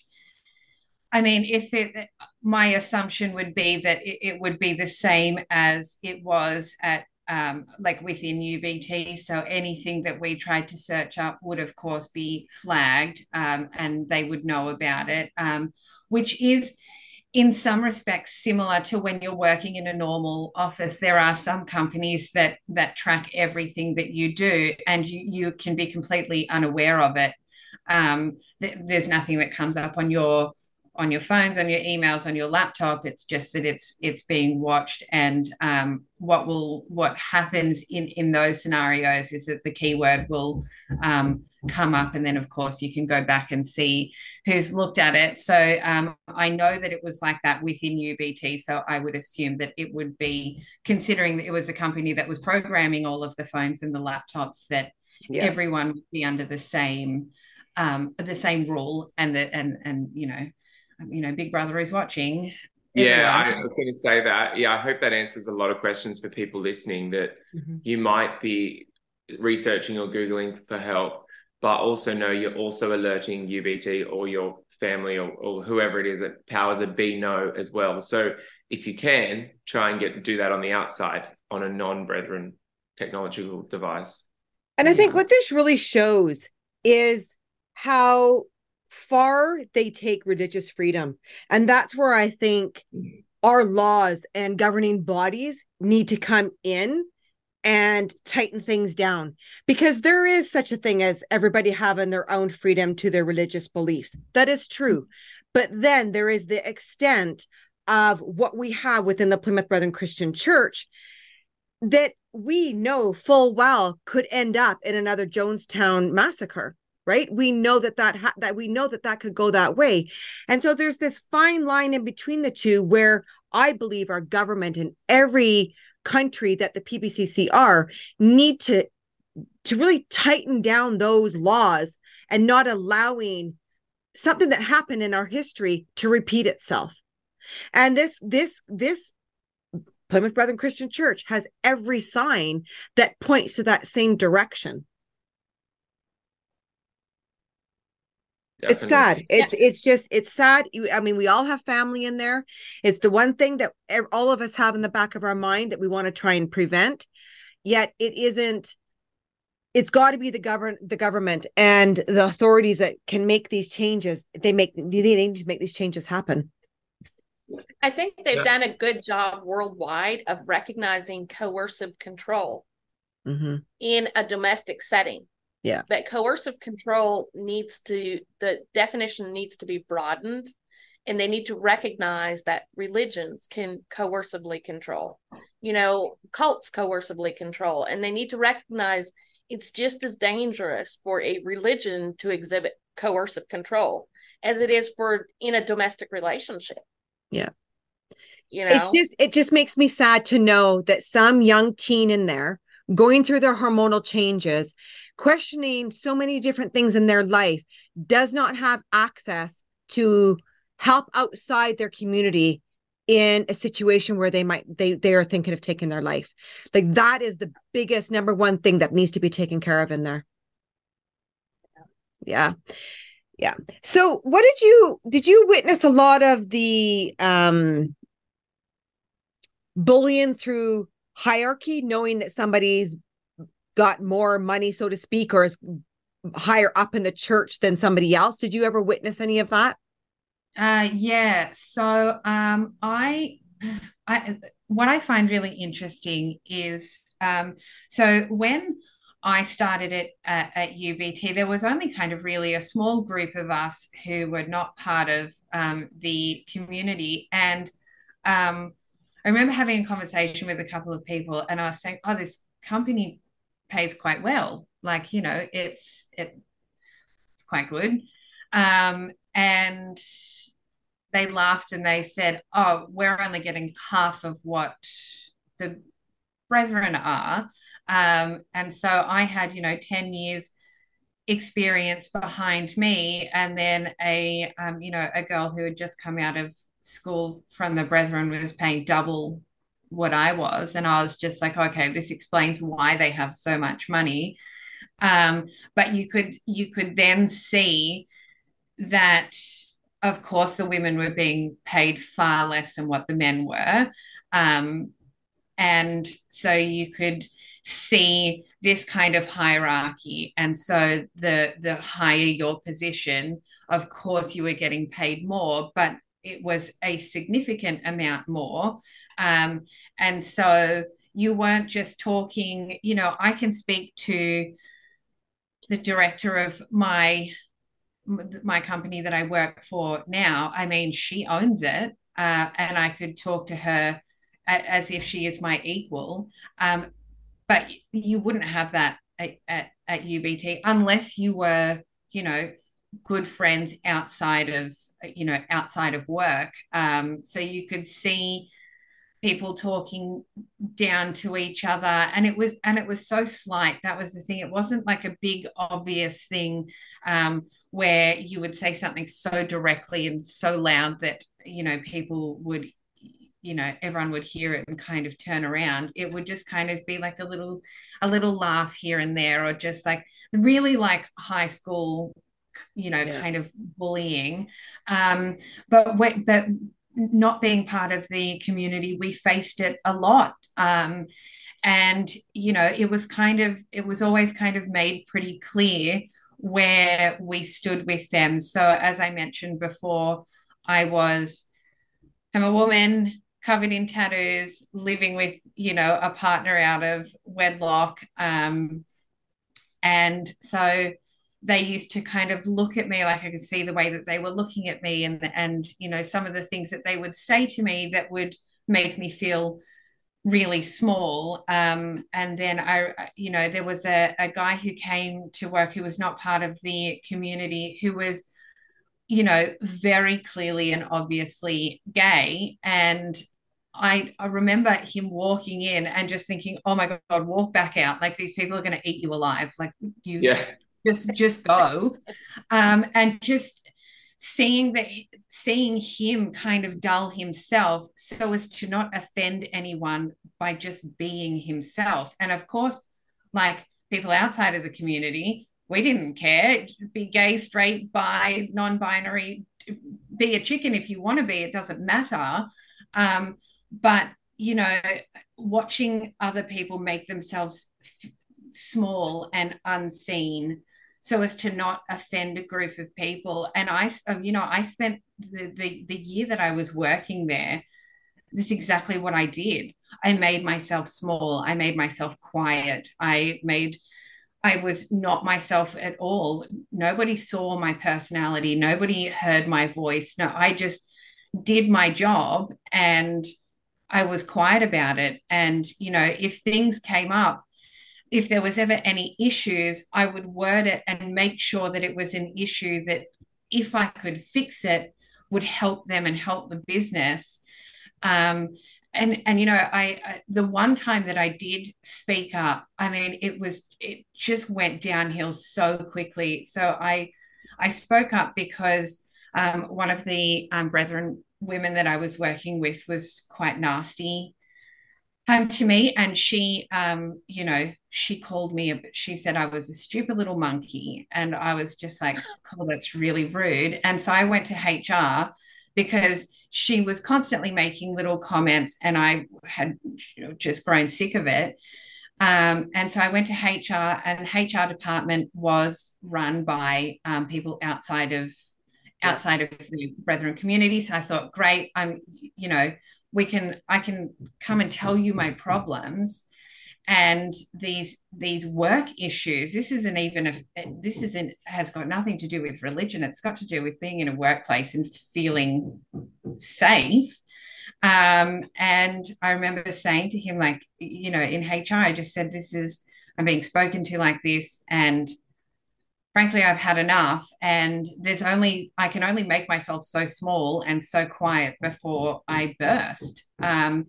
I mean, if it, my assumption would be that it, it would be the same as it was at um, like within UBT. So anything that we tried to search up would, of course, be flagged um, and they would know about it, um, which is in some respects similar to when you're working in a normal office there are some companies that that track everything that you do and you, you can be completely unaware of it um, th- there's nothing that comes up on your on your phones, on your emails, on your laptop. It's just that it's it's being watched, and um, what will what happens in in those scenarios is that the keyword will um, come up, and then of course you can go back and see who's looked at it. So um, I know that it was like that within UBT. So I would assume that it would be considering that it was a company that was programming all of the phones and the laptops that yeah. everyone would be under the same um, the same rule and that and and you know you know, Big Brother is watching. Everyone. Yeah, I was going to say that. Yeah, I hope that answers a lot of questions for people listening that mm-hmm. you might be researching or Googling for help, but also know you're also alerting UBT or your family or, or whoever it is that powers that be know as well. So if you can, try and get do that on the outside on a non-brethren technological device. And I think what this really shows is how far they take religious freedom. And that's where I think our laws and governing bodies need to come in and tighten things down because there is such a thing as everybody having their own freedom to their religious beliefs. That is true. But then there is the extent of what we have within the Plymouth Brethren Christian Church that we know full well could end up in another Jonestown massacre right? We know that that ha- that we know that that could go that way. And so there's this fine line in between the two where i believe our government and every country that the pbcc are need to to really tighten down those laws and not allowing something that happened in our history to repeat itself. And this this this plymouth brethren christian church has every sign that points to that same direction Definitely. It's sad. It's yeah. it's just it's sad. I mean, we all have family in there. It's the one thing that all of us have in the back of our mind that we want to try and prevent. Yet it isn't. It's got to be the govern the government and the authorities that can make these changes. They make they need to make these changes happen. I think they've yeah. done a good job worldwide of recognizing coercive control mm-hmm. in a domestic setting. Yeah. But coercive control needs to, the definition needs to be broadened and they need to recognize that religions can coercively control. You know, cults coercively control. And they need to recognize it's just as dangerous for a religion to exhibit coercive control as it is for in a domestic relationship. Yeah. You know, it's just it just makes me sad to know that some young teen in there going through their hormonal changes questioning so many different things in their life does not have access to help outside their community in a situation where they might they they are thinking of taking their life. Like that is the biggest number one thing that needs to be taken care of in there. Yeah. Yeah. So what did you did you witness a lot of the um bullying through hierarchy knowing that somebody's got more money, so to speak, or is higher up in the church than somebody else. Did you ever witness any of that? Uh, yeah. So um, I, I, what I find really interesting is, um, so when I started it at, at, UBT, there was only kind of really a small group of us who were not part of um, the community, and um, I remember having a conversation with a couple of people, and I was saying, "Oh, this company pays quite well. Like, you know, it's it, it's quite good. Um, and they laughed and they said, Oh, we're only getting half of what the brethren are. Um, and so I had, you know, 10 years experience behind me and then a um, you know a girl who had just come out of school from the brethren was paying double what I was. And I was just like, okay, this explains why they have so much money. Um, but you could you could then see that of course, the women were being paid far less than what the men were. Um, and so you could see this kind of hierarchy. And so the the higher your position, of course, you were getting paid more, but it was a significant amount more. Um, and so you weren't just talking, you know, I can speak to the director of my my company that I work for now, I mean, she owns it, uh, and I could talk to her as if she is my equal. Um, but you wouldn't have that at, at, at UBT unless you were, you know, good friends outside of, you know, outside of work. Um, so you could see people talking down to each other and it was and it was so slight. That was the thing. It wasn't like a big obvious thing um, where you would say something so directly and so loud that you know people would you know everyone would hear it and kind of turn around. It would just kind of be like a little a little laugh here and there or just like really like high school you know yeah. kind of bullying um but but not being part of the community, we faced it a lot. Um, and, you know, it was kind of, it was always kind of made pretty clear where we stood with them. So, as I mentioned before, I was, I'm a woman covered in tattoos, living with, you know, a partner out of wedlock. Um, and so they used to kind of look at me like I could see the way that they were looking at me and and you know some of the things that they would say to me that would make me feel really small um, and then I you know there was a, a guy who came to work who was not part of the community who was you know very clearly and obviously gay and I, I remember him walking in and just thinking, oh my God, walk back out. Like these people are going to eat you alive. Like you, yeah just just go. Um, and just seeing that seeing him kind of dull himself so as to not offend anyone by just being himself. And of course like people outside of the community we didn't care. Be gay straight bi non-binary be a chicken if you want to be it doesn't matter. Um, but you know watching other people make themselves f- small and unseen so as to not offend a group of people. And I, um, you know, I spent the, the, the year that I was working there, this is exactly what I did. I made myself small. I made myself quiet. I made, I was not myself at all. Nobody saw my personality. Nobody heard my voice. No, I just did my job and I was quiet about it. And, you know, if things came up, if there was ever any issues, I would word it and make sure that it was an issue that if I could fix it, would help them and help the business. Um, and and you know, I, I the one time that I did speak up, I mean, it was it just went downhill so quickly. So I I spoke up because um, one of the um, brethren women that I was working with was quite nasty um, to me and she um, you know she called me she said i was a stupid little monkey and i was just like oh that's really rude. And so i went to hr because she was constantly making little comments and i had you know, just grown sick of it. Um, and so i went to hr and the hr department was run by um, people outside of outside of the brethren community. So i thought great i'm you know we can i can come and tell you my problems and these these work issues. This isn't even a this isn't has got nothing to do with religion. It's got to do with being in a workplace and feeling safe. Um, and i remember saying to him like you know in hr i just said this is i'm being spoken to like this and frankly i've had enough and there's only i can only make myself so small and so quiet before i burst. Um,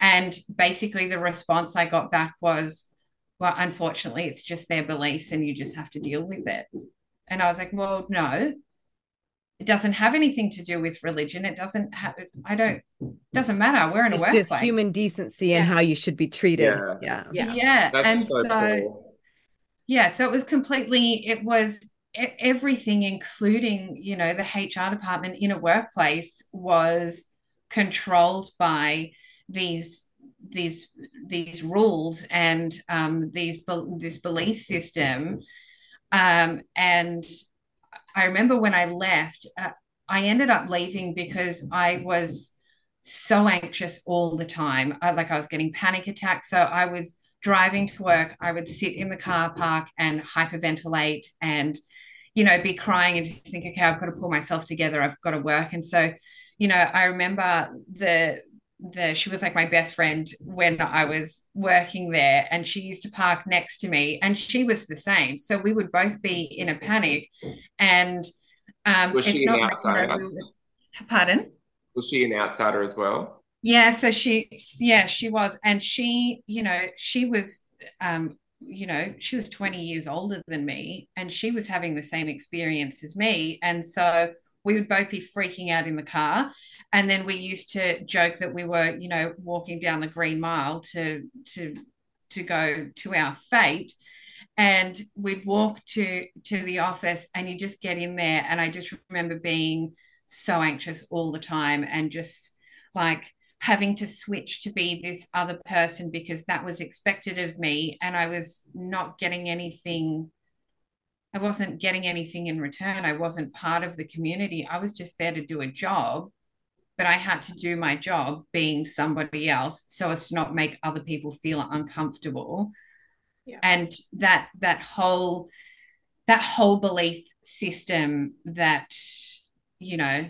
and basically the response i got back was well unfortunately it's just their beliefs and you just have to deal with it. And i was like well no. It doesn't have anything to do with religion. It doesn't have i don't doesn't matter. We're in it's a workplace. just human decency yeah. and how you should be treated. Yeah. Yeah, yeah. and so, so cool yeah so it was completely it was everything, including, you know, the HR department in a workplace was controlled by these these these rules and um, these this belief system. Um, and I remember when I left, uh, I ended up leaving because I was so anxious all the time. I, like I was getting panic attacks. So I was driving to work. I would sit in the car park and hyperventilate and, you know, be crying and think, okay, I've got to pull myself together. I've got to work. And so, you know, I remember the the she was like my best friend when I was working there and she used to park next to me and she was the same so we would both be in a panic and um was it's she not an outsider? pardon was she an outsider as well yeah so she yeah she was and she you know she was um you know she was 20 years older than me and she was having the same experience as me and so we would both be freaking out in the car and then we used to joke that we were you know walking down the green mile to to to go to our fate and we'd walk to to the office and you just get in there and i just remember being so anxious all the time and just like having to switch to be this other person because that was expected of me and i was not getting anything I wasn't getting anything in return. I wasn't part of the community. I was just there to do a job, but I had to do my job being somebody else so as to not make other people feel uncomfortable. Yeah. And that that whole that whole belief system that you know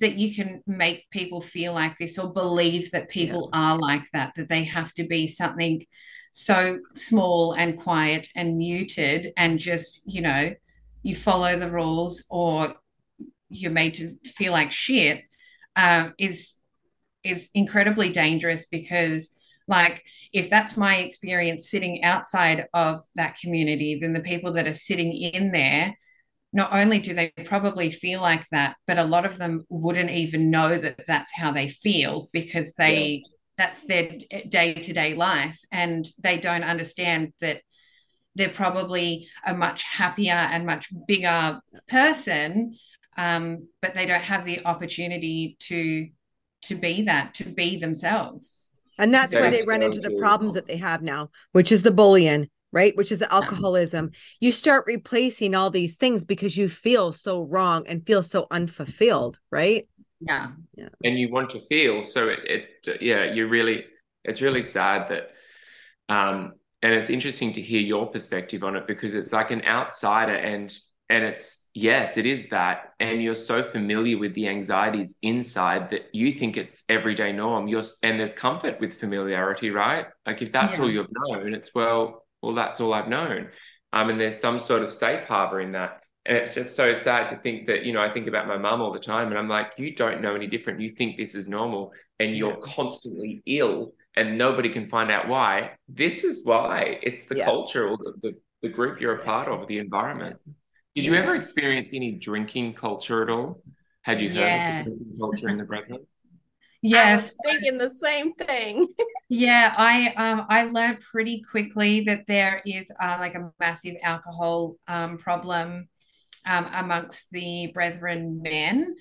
that you can make people feel like this or believe that people yeah. are like that that they have to be something so small and quiet and muted and just you know you follow the rules or you're made to feel like shit uh, is is incredibly dangerous because like if that's my experience sitting outside of that community then the people that are sitting in there not only do they probably feel like that but a lot of them wouldn't even know that that's how they feel because they yes that's their day to day life. And they don't understand that they're probably a much happier and much bigger person, um, but they don't have the opportunity to to be that, to be themselves. And that's where they run into the problems that they have now, which is the bullying, right? Which is the alcoholism. You start replacing all these things because you feel so wrong and feel so unfulfilled, right? yeah yeah and you want to feel so it, it yeah you really it's really sad that um and it's interesting to hear your perspective on it because it's like an outsider and and it's yes it is that and you're so familiar with the anxieties inside that you think it's everyday norm you're and there's comfort with familiarity right like if that's yeah. all you've known it's well well that's all i've known um and there's some sort of safe harbor in that and it's just so sad to think that, you know, I think about my mum all the time and I'm like, you don't know any different. You think this is normal and you're yeah. constantly ill and nobody can find out why. This is why. It's the yeah. culture or the, the, the, group you're a part of, the environment. Did you ever experience any drinking culture at all? Had you heard yeah. of the drinking culture in the Brethren? Yes, thinking the same thing. yeah, I um I learned pretty quickly that there is uh, like a massive alcohol um problem um, amongst the brethren men.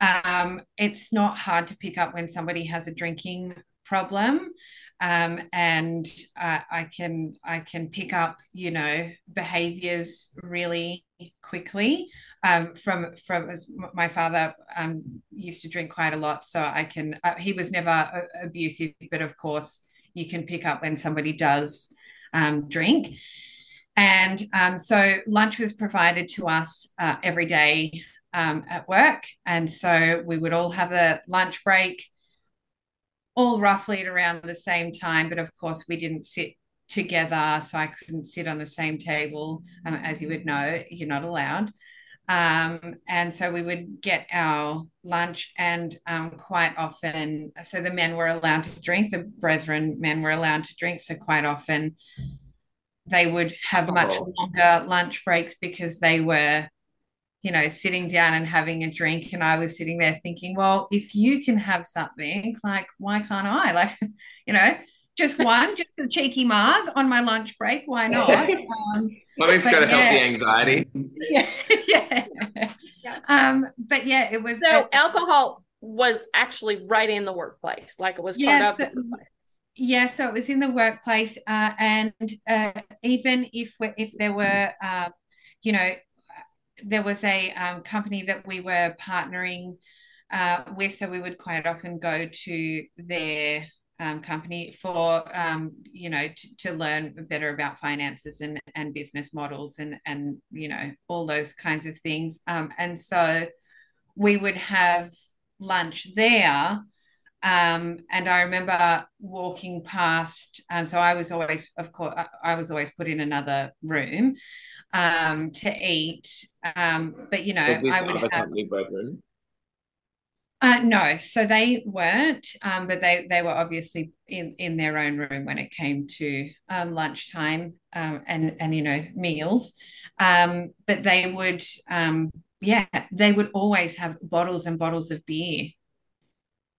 Um, it's not hard to pick up when somebody has a drinking problem. Um, and uh, I can I can pick up you know behaviors really quickly um, from from my father um, used to drink quite a lot so I can uh, he was never uh, abusive but of course you can pick up when somebody does um, drink and um, so lunch was provided to us uh, every day um, at work. And so we would all have a lunch break, all roughly at around the same time. But of course, we didn't sit together. So I couldn't sit on the same table. Um, as you would know, you're not allowed. Um, and so we would get our lunch, and um, quite often, so the men were allowed to drink, the brethren men were allowed to drink. So quite often, they would have much oh. longer lunch breaks because they were you know sitting down and having a drink and i was sitting there thinking well if you can have something like why can't i like you know just one, just a cheeky mug on my lunch break. Why not? Um, Something's but got to help the anxiety. yeah, yeah. Um, but yeah, it was So alcohol was actually right in the workplace, like it was part Yes, of the workplace. Yeah, so it was in the workplace, uh, and uh, even if we, if there were, uh, you know, there was a um, company that we were partnering uh, with, so we would quite often go to their um, company for, um, you know, to, to learn better about finances and and business models and and you know all those kinds of things. Um, and so we would have lunch there. Um, and I remember walking past. Um, so I was always, of course, I, was always put in another room um, to eat. Um, but you know, I would have. company brethren? Uh, no, so they weren't, um, but they they were obviously in in their own room when it came to um, lunchtime um, and and you know meals. Um, but they would, um, yeah, they would always have bottles and bottles of beer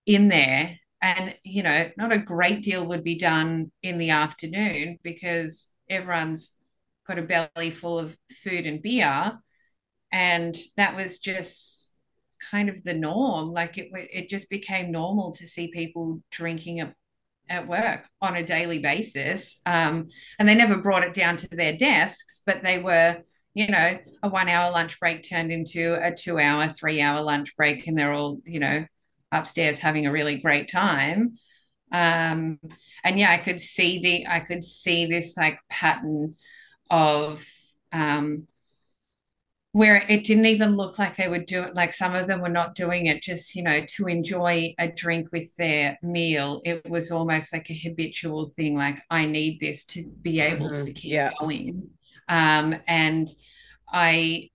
in there, and you know, not a great deal would be done in the afternoon because everyone's got a belly full of food and beer, and that was just kind of the norm. Like it, it just became normal to see people drinking at, at work on a daily basis. Um, and they never brought it down to their desks, but they were, you know, a one hour lunch break turned into a two hour, three hour lunch break, and they're all, you know, upstairs having a really great time. Um, and yeah, I could see the, I could see this like pattern of, um, where it didn't even look like they would do it. Like some of them were not doing it just, you know, to enjoy a drink with their meal. It was almost like a habitual thing. Like, I need this to be able to Mhm. keep Yeah. going. Um, and I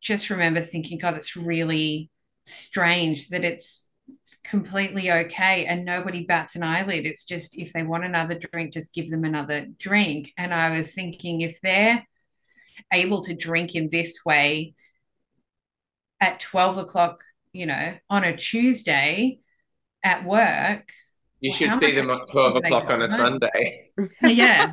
just remember thinking, God, it's really strange that it's it's completely okay and nobody bats an eyelid. It's just if they want another drink, just give them another drink. And I was thinking, if they're able to drink in this way at 12 o'clock, you know, on a Tuesday at work. You Well, should see them at 12 o'clock on a go? Sunday. Yeah.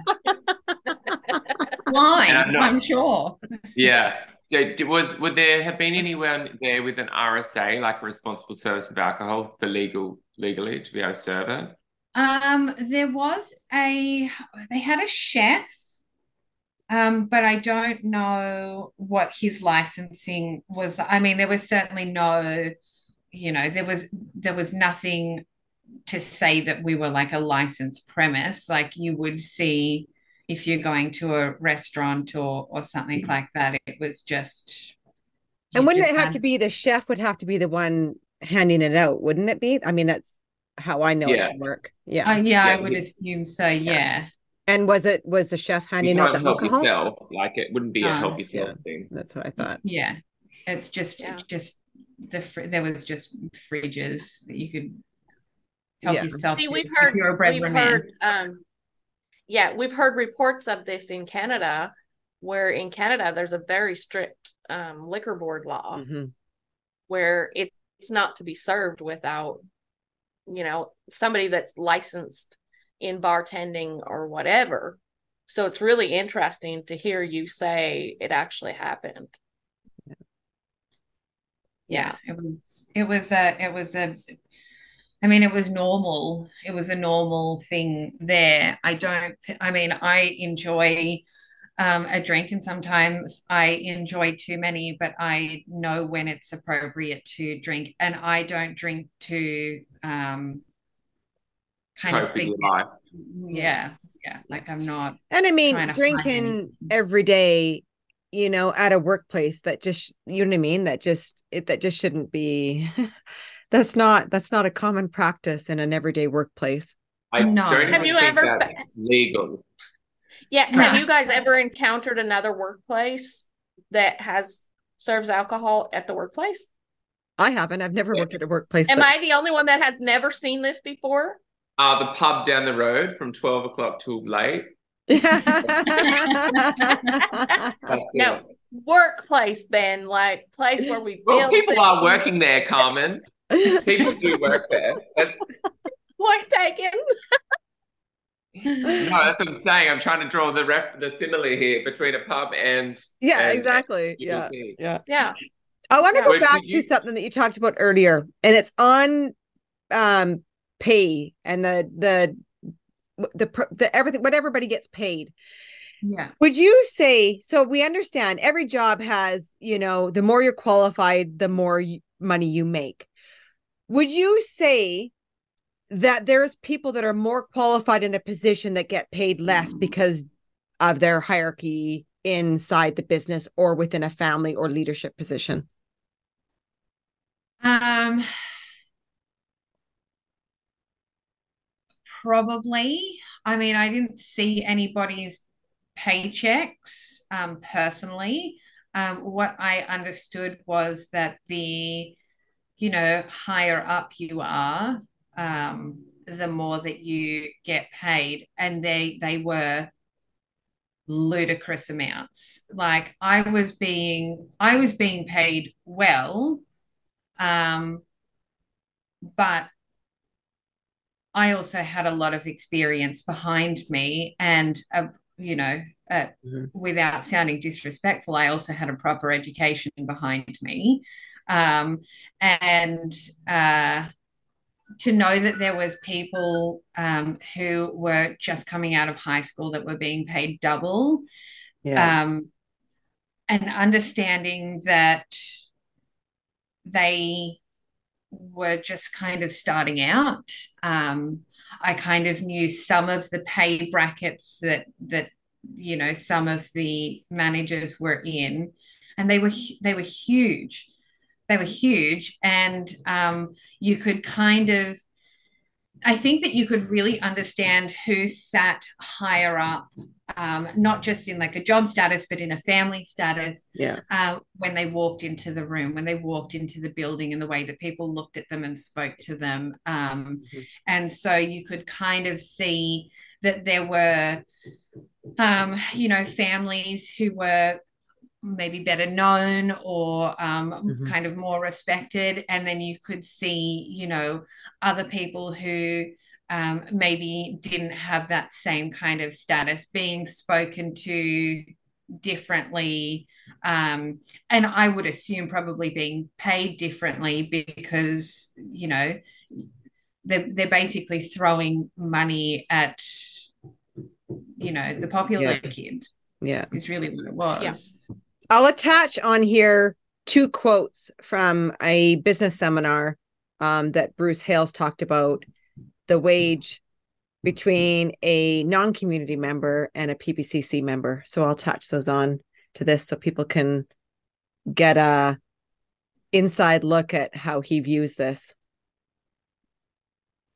Blind, I'm not- I'm sure. Yeah. So, Was would there have been anyone there with an RSA, like a responsible service of alcohol, for legal legally to be able to serve it? Um, there was a they had a chef, um, but I don't know what his licensing was. I mean, there was certainly no, you know, there was there was nothing to say that we were like a licensed premise, like you would see if you're going to a restaurant or or something like that. It was just And wouldn't just it have had- to be the chef would have to be the one handing it out, wouldn't it be? I mean, that's how I know it to work. Yeah. Uh, yeah, I would he- assume so. Yeah. and was it was the chef handing out the help alcohol? yourself. Like it wouldn't be a Ah, help yourself yeah. thing. That's what I thought. Yeah, it's just Yeah. just the fr- there was just fridges that you could help Yeah. yourself See, to we've heard, you're a we've heard, um, yeah, we've heard reports of this in Canada, where in Canada there's a very strict um, liquor board law Mhm. where it, it's not to be served without, you know, somebody that's licensed in bartending or whatever. So it's really interesting to hear you say it actually happened. Yeah, it was it was a it was a I mean it was normal. It was a normal thing there. I don't I mean I enjoy um, a drink and sometimes I enjoy too many, but I know when it's appropriate to drink and I don't drink to um kind of Cope figure yeah, yeah, like I'm not And I mean, trying to hide drinking every day, you know, at a workplace that just, you know what I mean? That just, it, that just shouldn't be, that's not, that's not a common practice in an everyday workplace. I No. don't Have you ever that's legal. Yeah, have Yeah. you guys ever encountered another workplace that has serves alcohol at the workplace? I haven't, I've never worked at a workplace. Am that- I the only one that has never seen this before? Uh, the pub down the road from 12 o'clock till late. That's That's No. Workplace, Ben, like place where we Well, build people things. are working there, Carmen. People do work there. That's Point taken. no, that's what I'm saying. I'm trying to draw the ref the simile here between a pub and Yeah, and- exactly. and Yeah. Yeah. Yeah. I want to Yeah. go back would to something that you talked about earlier, and it's on um pay and the the the pr- the everything what everybody gets paid. Yeah. Would you say so? We understand every job has, you know, the more you're qualified, the more you, money you make. Would you say that there's people that are more qualified in a position that get paid less because of their hierarchy inside the business or within a family or leadership position? Um, probably. I mean, I didn't see anybody's paychecks um, personally. Um, what I understood was that the, you know, higher up you are, um, the more that you get paid, and they they were ludicrous amounts. Like I was being I was being paid well, um, but I also had a lot of experience behind me, and uh, you know, uh, Mhm. without sounding disrespectful, I also had a proper education behind me, um, and uh, to know that there was people um, who were just coming out of high school that were being paid double, um, and understanding that they were just kind of starting out. Um, I kind of knew some of the pay brackets that that you know some of the managers were in, and they were they were huge. They were huge, and um, you could kind of. I think that you could really understand who sat higher up, um, not just in like a job status, but in a family status, yeah. uh, when they walked into the room, when they walked into the building, and the way that people looked at them and spoke to them. Um, Mhm. And so you could kind of see that there were, um, you know, families who were maybe better known or um, Mhm. kind of more respected. And then you could see, you know, other people who um, maybe didn't have that same kind of status being spoken to differently um, and i would assume probably being paid differently because you know they're, they're basically throwing money at you know the popular Yeah. kids Yeah. is really what it was I'll attach on here two quotes from a business seminar um, that Bruce Hales talked about the wage between a non-community member and a PBCC member. So I'll attach those on to this so people can get a inside look at how he views this.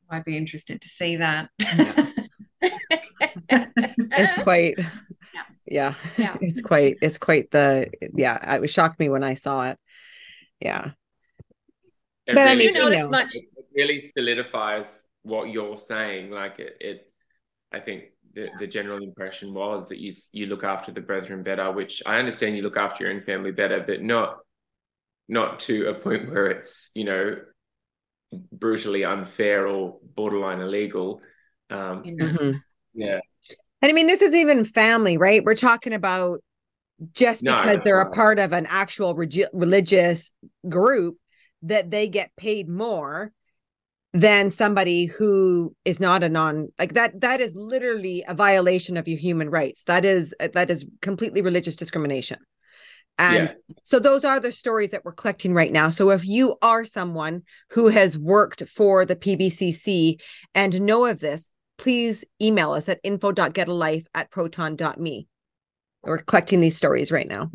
i'd be interested to see that It's quite yeah. Yeah. It's quite it's quite the yeah, it was shocked me when I saw it. Yeah. It But I mean, you you notice know. much? it really solidifies what you're saying. Like it, it I think the, the general impression was that you you look after the brethren better, which I understand you look after your own family better, but not not to a point where it's you know brutally unfair or borderline illegal. Um, you know Mhm. yeah, And I mean, this is even family, right? We're talking about just No, because that's they're a part of an actual regi- religious group that they get paid more than somebody who is not a non like that that is literally a violation of your human rights. That is that is completely religious discrimination. And so those are the stories that we're collecting right now. So if you are someone who has worked for the pbcc and know of this please email us at info.getalife at proton.me. We're collecting these stories right now.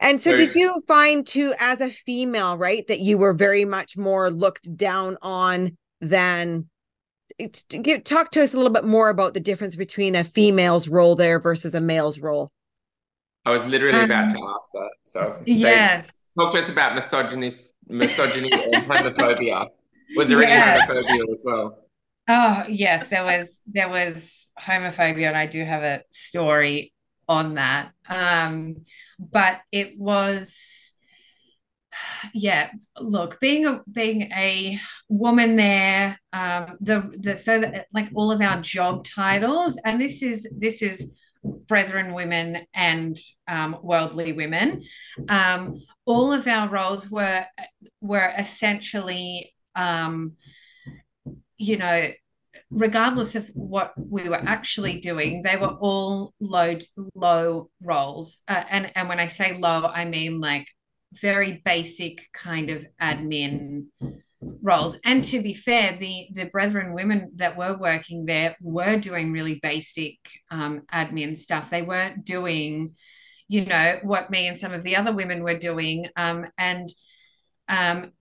And so, So- did you find too, as a female, right, that you were very much more looked down on than? t- t- Give, talk to us a little bit more about the difference between a female's role there versus a male's role. I was literally about Um, to ask that. So I was gonna say, yes talk to us about misogyny, misogyny and homophobia. Was there Yeah. any homophobia as well? Oh yes, there was there was homophobia, and I do have a story on that. Um, but it was yeah look being a being a woman there um the the so that like all of our job titles and this is this is brethren women and um, worldly women um all of our roles were were essentially um you know regardless of what we were actually doing, they were all low low roles. Uh, and and when I say low, I mean like very basic kind of admin roles. And to be fair, the the brethren women that were working there were doing really basic um, admin stuff. They weren't doing, you know, what me and some of the other women were doing. Um, and um,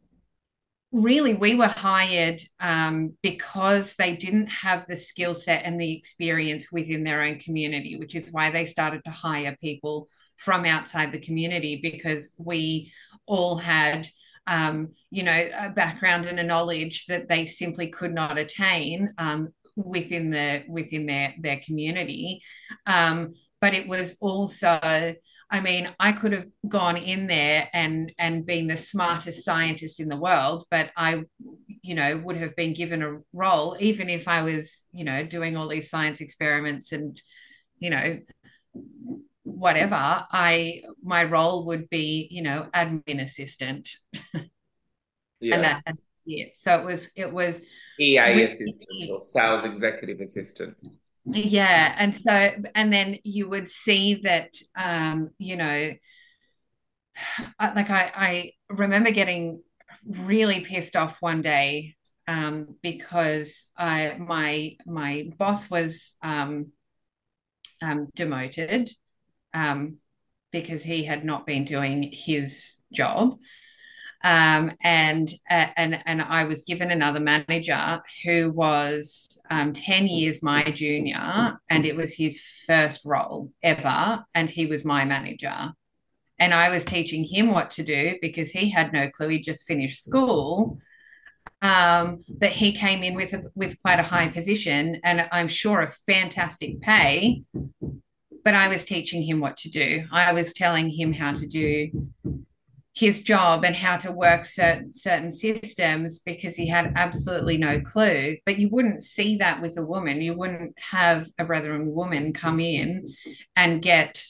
really we were hired um, because they didn't have the skill set and the experience within their own community which is why they started to hire people from outside the community because we all had um, you know a background and a knowledge that they simply could not attain um, within the within their their community. Um, but it was also I mean, I could have gone in there and and been the smartest scientist in the world, but I, you know, would have been given a role, even if I was, you know, doing all these science experiments and, you know, whatever. I my role would be, you know, admin assistant. yeah. And that, that's it. So it was it was EA assistant or sales executive assistant yeah and so and then you would see that um you know like i i remember getting really pissed off one day um because i my my boss was um um demoted um because he had not been doing his job um, and uh, and and I was given another manager who was um, ten years my junior, and it was his first role ever, and he was my manager, and I was teaching him what to do because he had no clue. He just finished school. Um, but he came in with a, with quite a high position, and I'm sure a fantastic pay. But I was teaching him what to do. I was telling him how to do his job and how to work certain certain systems because he had absolutely no clue. But you wouldn't see that with a woman. You wouldn't have a brethren woman come in and get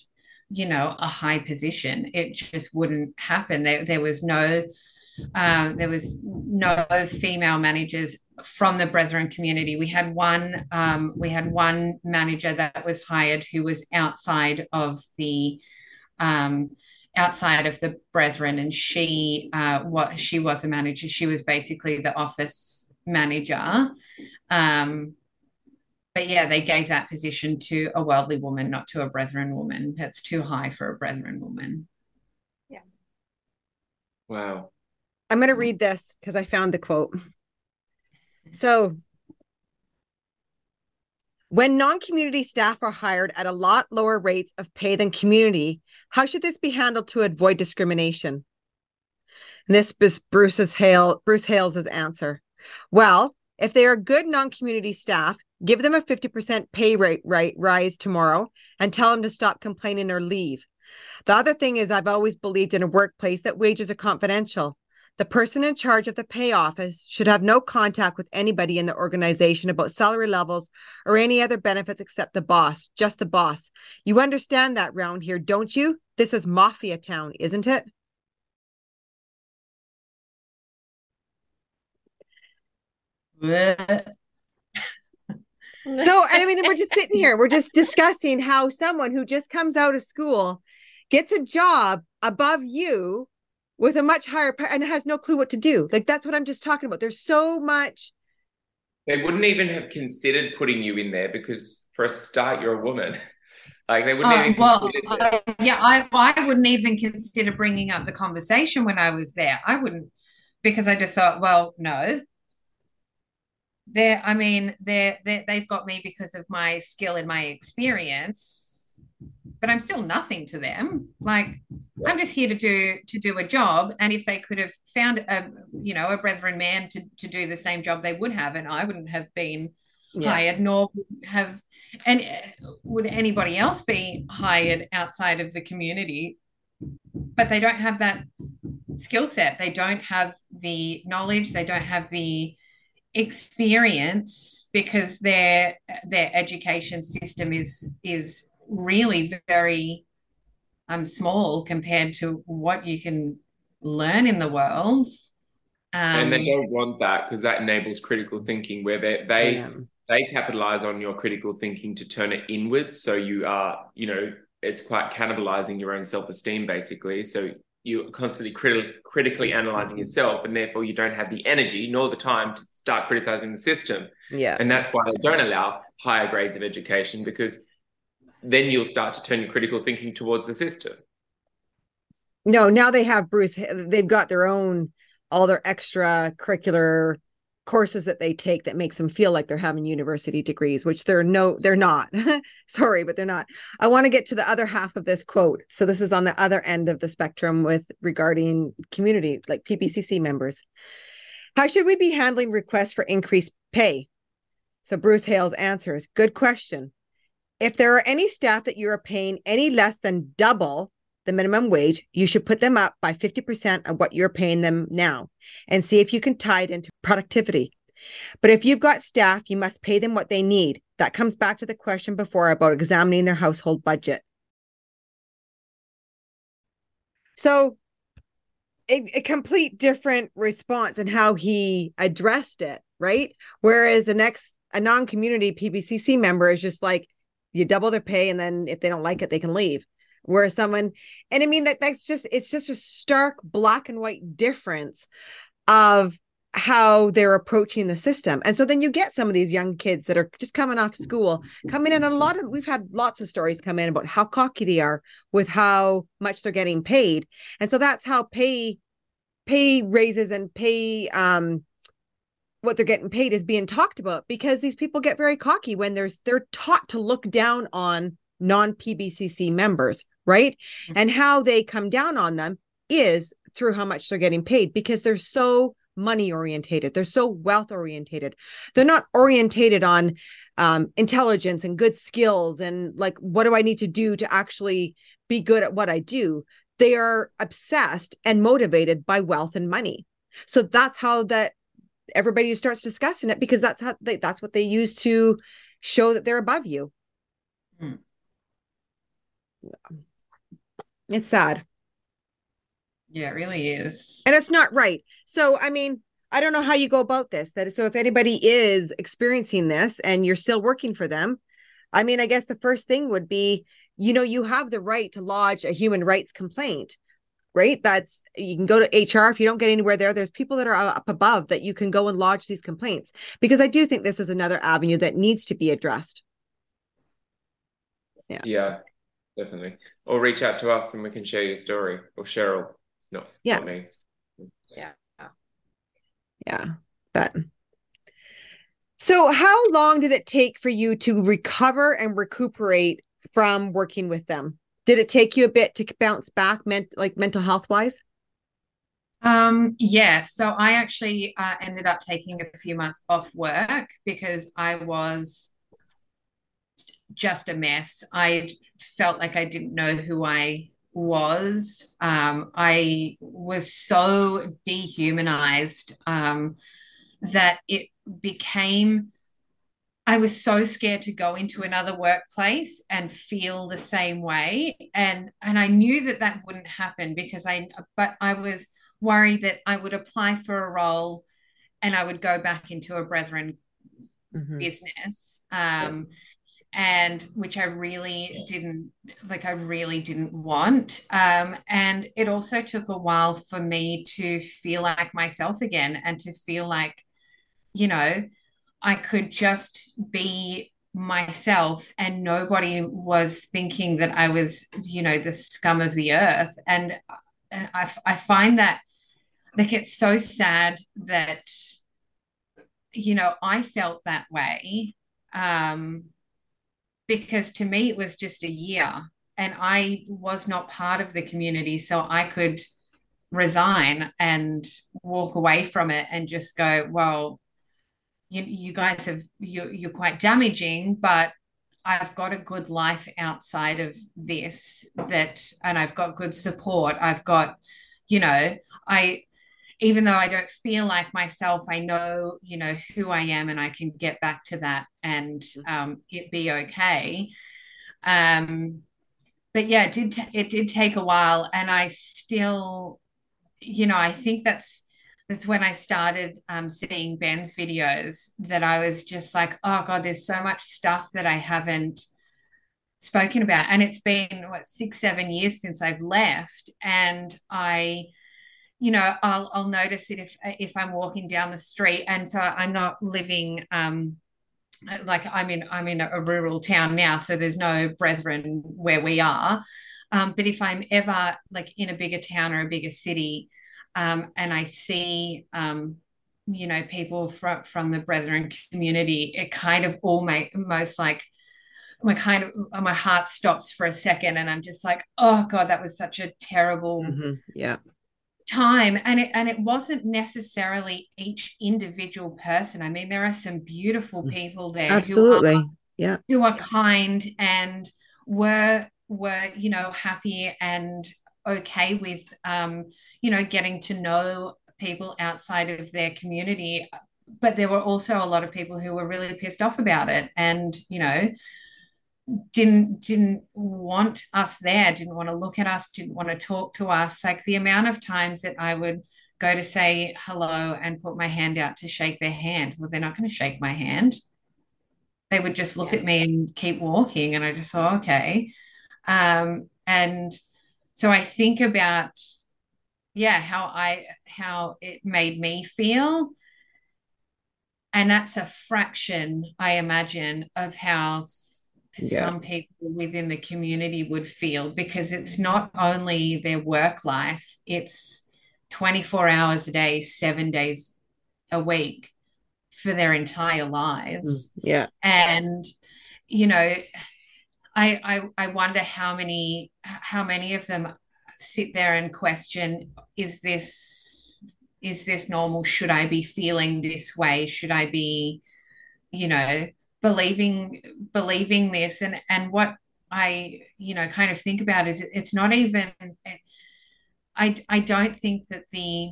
you know a high position. It just wouldn't happen. There, there was no um, there was no female managers from the brethren community. We had one um, we had one manager that was hired who was outside of the um, outside of the brethren and she uh, what she was a manager she was basically the office manager. Um, but yeah they gave that position to a worldly woman not to a brethren woman. That's too high for a brethren woman. Yeah. Wow. I'm going to read this because i found the quote. So when non community staff are hired at a lot lower rates of pay than community, how should this be handled to avoid discrimination? And this is Bruce's Hale, Bruce Hales' answer. Well, if they are good non community staff, give them a 50% pay rate rise tomorrow and tell them to stop complaining or leave. The other thing is, I've always believed in a workplace that wages are confidential. The person in charge of the pay office should have no contact with anybody in the organization about salary levels or any other benefits except the boss, just the boss. You understand that round here, don't you? This is mafia town, isn't it? so i mean we're just sitting here we're just discussing how someone who just comes out of school gets a job above you with a much higher and has no clue what to do. Like that's what I'm just talking about. There's so much. They wouldn't even have considered putting you in there because for a start, you're a woman. Like they wouldn't uh, even. Well, uh, yeah, I I wouldn't even consider bringing up the conversation when I was there. I wouldn't because I just thought, well, no. They're, I mean, they're, they're they've got me because of my skill and my experience but I'm still nothing to them. Like I'm just here to do to do a job. And if they could have found a you know a brethren man to to do the same job, they would have, and I wouldn't have been yeah. hired, nor have and would anybody else be hired outside of the community. But they don't have that skill set. They don't have the knowledge, they don't have the experience because their their education system is is really very um, small compared to what you can learn in the world. Um, and they Um, don't want that because that enables critical thinking where they they Yeah. they capitalize on your critical thinking to turn it inwards so you are you know it's quite cannibalizing your own self-esteem basically so you're constantly criti- critically analyzing yourself and therefore you don't have the energy nor the time to start criticizing the system Yeah. and that's why they don't allow higher grades of education because then you'll start to turn your critical thinking towards the system No, now they have Bruce. They've got their own, all their extra curricular courses that they take that makes them feel like they're having university degrees, which they're no, they're not. Sorry, but they're not. I want to get to the other half of this quote. So this is on the other end of the spectrum with regarding community, like PBCC members. How should we be handling requests for increased pay? So Bruce Hales answers, good question. If there are any staff that you are paying any less than double the minimum wage, you should put them up by 50% of what you're paying them now and see if you can tie it into productivity. But if you've got staff, you must pay them what they need. That comes back to the question before about examining their household budget. So, a, a complete different response in how he addressed it, right? Whereas the next, a non community PBCC member is just like, you double their pay, and then if they don't like it, they can leave. Where someone and i mean that that's just it's just a stark black and white difference of how they're approaching the system. And so then you get some of these young kids that are just coming off school coming in a lot of we've had lots of stories come in about how cocky they are with how much they're getting paid. And so that's how pay pay raises and pay um what they're getting paid is being talked about because these people get very cocky when there's they're taught to look down on non PBCC members, right? Mm-hmm. And how they come down on them is through how much they're getting paid because they're so money orientated. They're so wealth orientated. They're not orientated on um, intelligence and good skills and like, what do I need to do to actually be good at what I do? They are obsessed and motivated by wealth and money. So that's how that everybody starts discussing it because that's how they, that's what they use to show that they're above you. Hmm. It's sad. yeah, it really is. And it's not right. So, I mean, I don't know how you go about this. That so if anybody is experiencing this and you're still working for them, I mean, I guess the first thing would be, you know, you have the right to lodge a human rights complaint. Right? That's you can go to HR if you don't get anywhere there. There's people that are up above that you can go and lodge these complaints because I do think this is another avenue that needs to be addressed. yeah Yeah, definitely or reach out to us and we can share your story or cheryl no Yeah. not me Yeah. But so how long did it take for you to recover and recuperate from working with them? Did it take you a bit to bounce back ment- like mental health wise? Um, yeah, so I actually uh, ended up taking a few months off work because I was just a mess. I felt like I didn't know who I was. Um, I was so dehumanized um, that it became. I was so scared to go into another workplace and feel the same way, and and I knew that that wouldn't happen because I. But I was worried that I would apply for a role, and I would go back into a brethren Mhm. business um and which I really didn't like I really didn't want um and it also took a while for me to feel like myself again and to feel like you know I could just be myself and nobody was thinking that I was you know the scum of the earth. And and I, I find that like it's so sad that you know I felt that way um because to me it was just a year and I was not part of the community so I could resign and walk away from it and just go well you, you guys have you, you're quite damaging but I've got a good life outside of this that and I've got good support I've got you know, I even though I don't feel like myself, I know, you know, who I am and I can get back to that and um, it be okay. Um, but yeah, it did, t- it did take a while. And I still, you know, I think that's, that's when I started um, seeing Ben's videos that I was just like, oh God, there's so much stuff that I haven't spoken about. And it's been what six, seven years since I've left. And I, you know, I'll I'll notice it if if I'm walking down the street, and so I'm not living um, like I'm in I'm in a rural town now, so there's no brethren where we are. Um, but if I'm ever like in a bigger town or a bigger city, um, and I see um, you know people from from the brethren community, it kind of all make most like my kind of my heart stops for a second, and I'm just like, oh god, that was such a terrible Mhm. Yeah. time and it and it wasn't necessarily each individual person i mean there are some beautiful people there Absolutely. who are, Yeah. who are kind and were were you know happy and okay with um you know getting to know people outside of their community. But there were also a lot of people who were really pissed off about it and you know didn't didn't want us there didn't want to look at us didn't want to talk to us. Like the amount of times that i would go to say hello and put my hand out to shake their hand well they're not going to shake my hand. They would just look Yeah. at me and keep walking and i just thought okay. Um, and so i think about yeah how i how it made me feel and that's a fraction i imagine of how Yeah. some people within the community would feel because it's not only their work life it's 24 hours a day 7 days a week for their entire lives mm, Yeah. and you know I, I i wonder how many how many of them sit there and question is this is this normal? Should i be feeling this way? Should i be you know believing believing this? And and what i you know kind of think about is it, it's not even i i don't think that the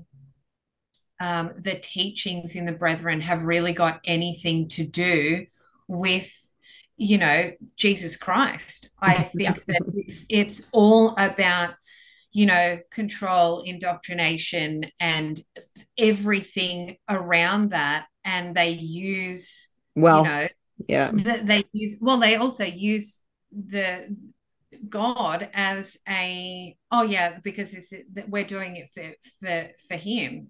um, the teachings in the brethren have really got anything to do with you know jesus christ i think that it's it's all about you know control indoctrination and everything around that and they use Well, you know yeah. th- they use well they also use the god as a oh yeah because it's that we're doing it for for for him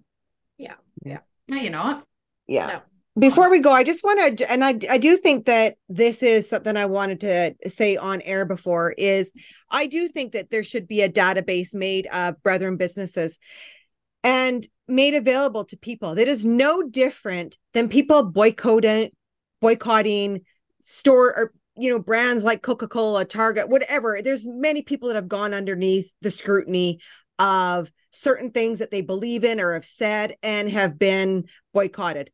Yeah. Yeah. no you're not Yeah. No. Before we go, I just want to, and I, I do think that this is something I wanted to say on air before is I do think that there should be a database made of brethren businesses and made available to people that is no different than people boycotting, boycotting store or, you know, brands like Coca-Cola, Target, whatever. There's many people that have gone underneath the scrutiny of certain things that they believe in or have said and have been boycotted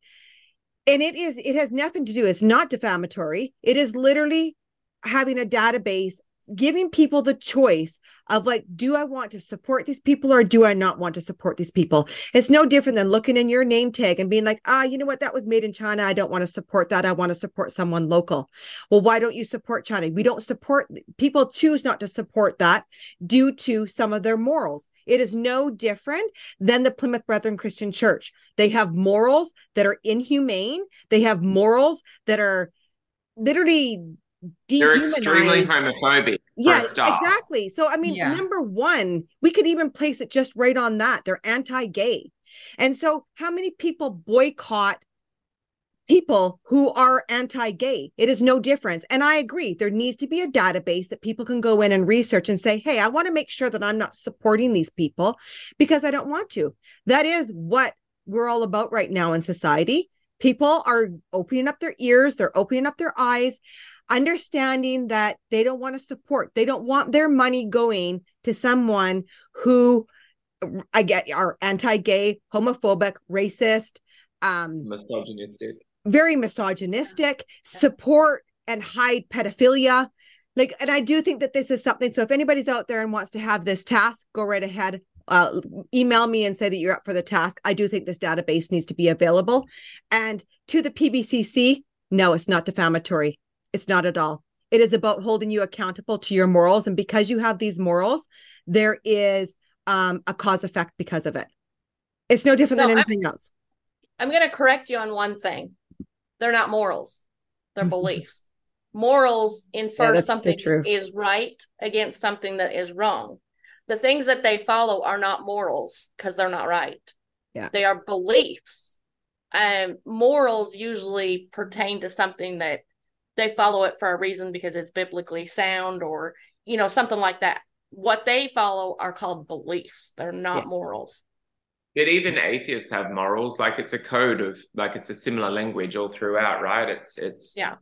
and it is it has nothing to do it's not defamatory. It is literally having a database giving people the choice of like do i want to support these people or do i not want to support these people? It's no different than looking in your name tag and being like ah you know what? That was made in china. I don't want to support that. I want to support someone local. Well why don't you support china? We don't support people choose not to support that due to some of their morals. It is no different than the plymouth brethren christian church. They have morals that are inhumane. They have morals that are literally They're extremely homophobic. Yes, for a start. exactly. So, I mean, Yeah. number one, we could even place it just right on that. They're anti gay. And so, how many people boycott people who are anti gay? It is no difference. And I agree, there needs to be a database that people can go in and research and say, hey, I want to make sure that I'm not supporting these people because I don't want to. That is what we're all about right now in society. People are opening up their ears, they're opening up their eyes understanding that they don't want to support they don't want their money going to someone who i get are anti-gay homophobic racist um misogynistic. very misogynistic support and hide pedophilia like and i do think that this is something so if anybody's out there and wants to have this task go right ahead uh, email me and say that you're up for the task. I do think this database needs to be available. And to the PBCC, no, it's not defamatory. It's not at all. It is about holding you accountable to your morals. And because you have these morals, there is um, a cause effect because of it. It's no different So than I'm- anything else. I'm going to correct you on one thing. They're not morals, they're beliefs. Morals infer so something is right against something that is wrong. The things that they follow are not morals because they're not right. Yeah. They are beliefs. Um, morals usually pertain to something that they follow it for a reason because it's biblically sound or, you know, something like that. What they follow are called beliefs. They're not Yeah. morals. But even atheists have morals. Like it's a code of like it's a similar language all throughout, right? It's it's Yeah.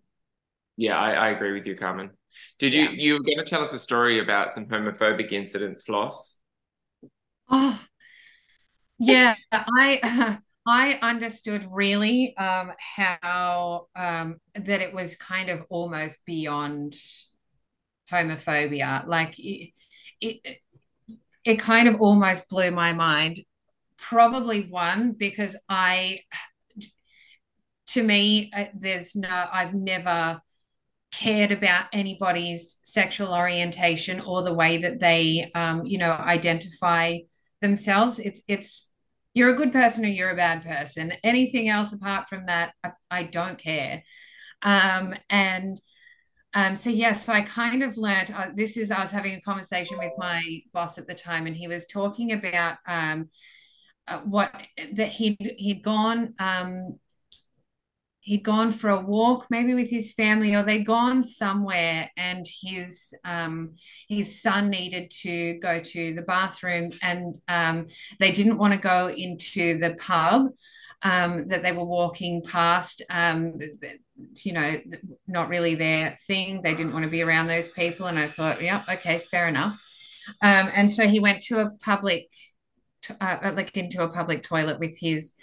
Yeah, I, I agree with you, Carmen. Did you Yeah. you were going to tell us a story about some homophobic incidents, Floss? Oh, yeah. I I understood really um, how um, that it was kind of almost beyond homophobia. Like it, it, it kind of almost blew my mind. Probably one because I, to me, uh, there's no. I've never cared about anybody's sexual orientation or the way that they, um, you know, identify themselves. It's it's you're a good person or you're a bad person. Anything else apart from that, I, I don't care. Um, and um, so yeah, so I kind of learned. Uh, this is I was having a conversation with my boss at the time, and he was talking about um, uh, what that he'd he'd gone um, he'd gone for a walk maybe with his family or they'd gone somewhere and his um, his son needed to go to the bathroom and um, they didn't want to go into the pub um, that they were walking past um, you know not really their thing. They didn't want to be around those people and i thought yeah okay fair enough. Um, and so he went to a public uh, like into a public toilet with his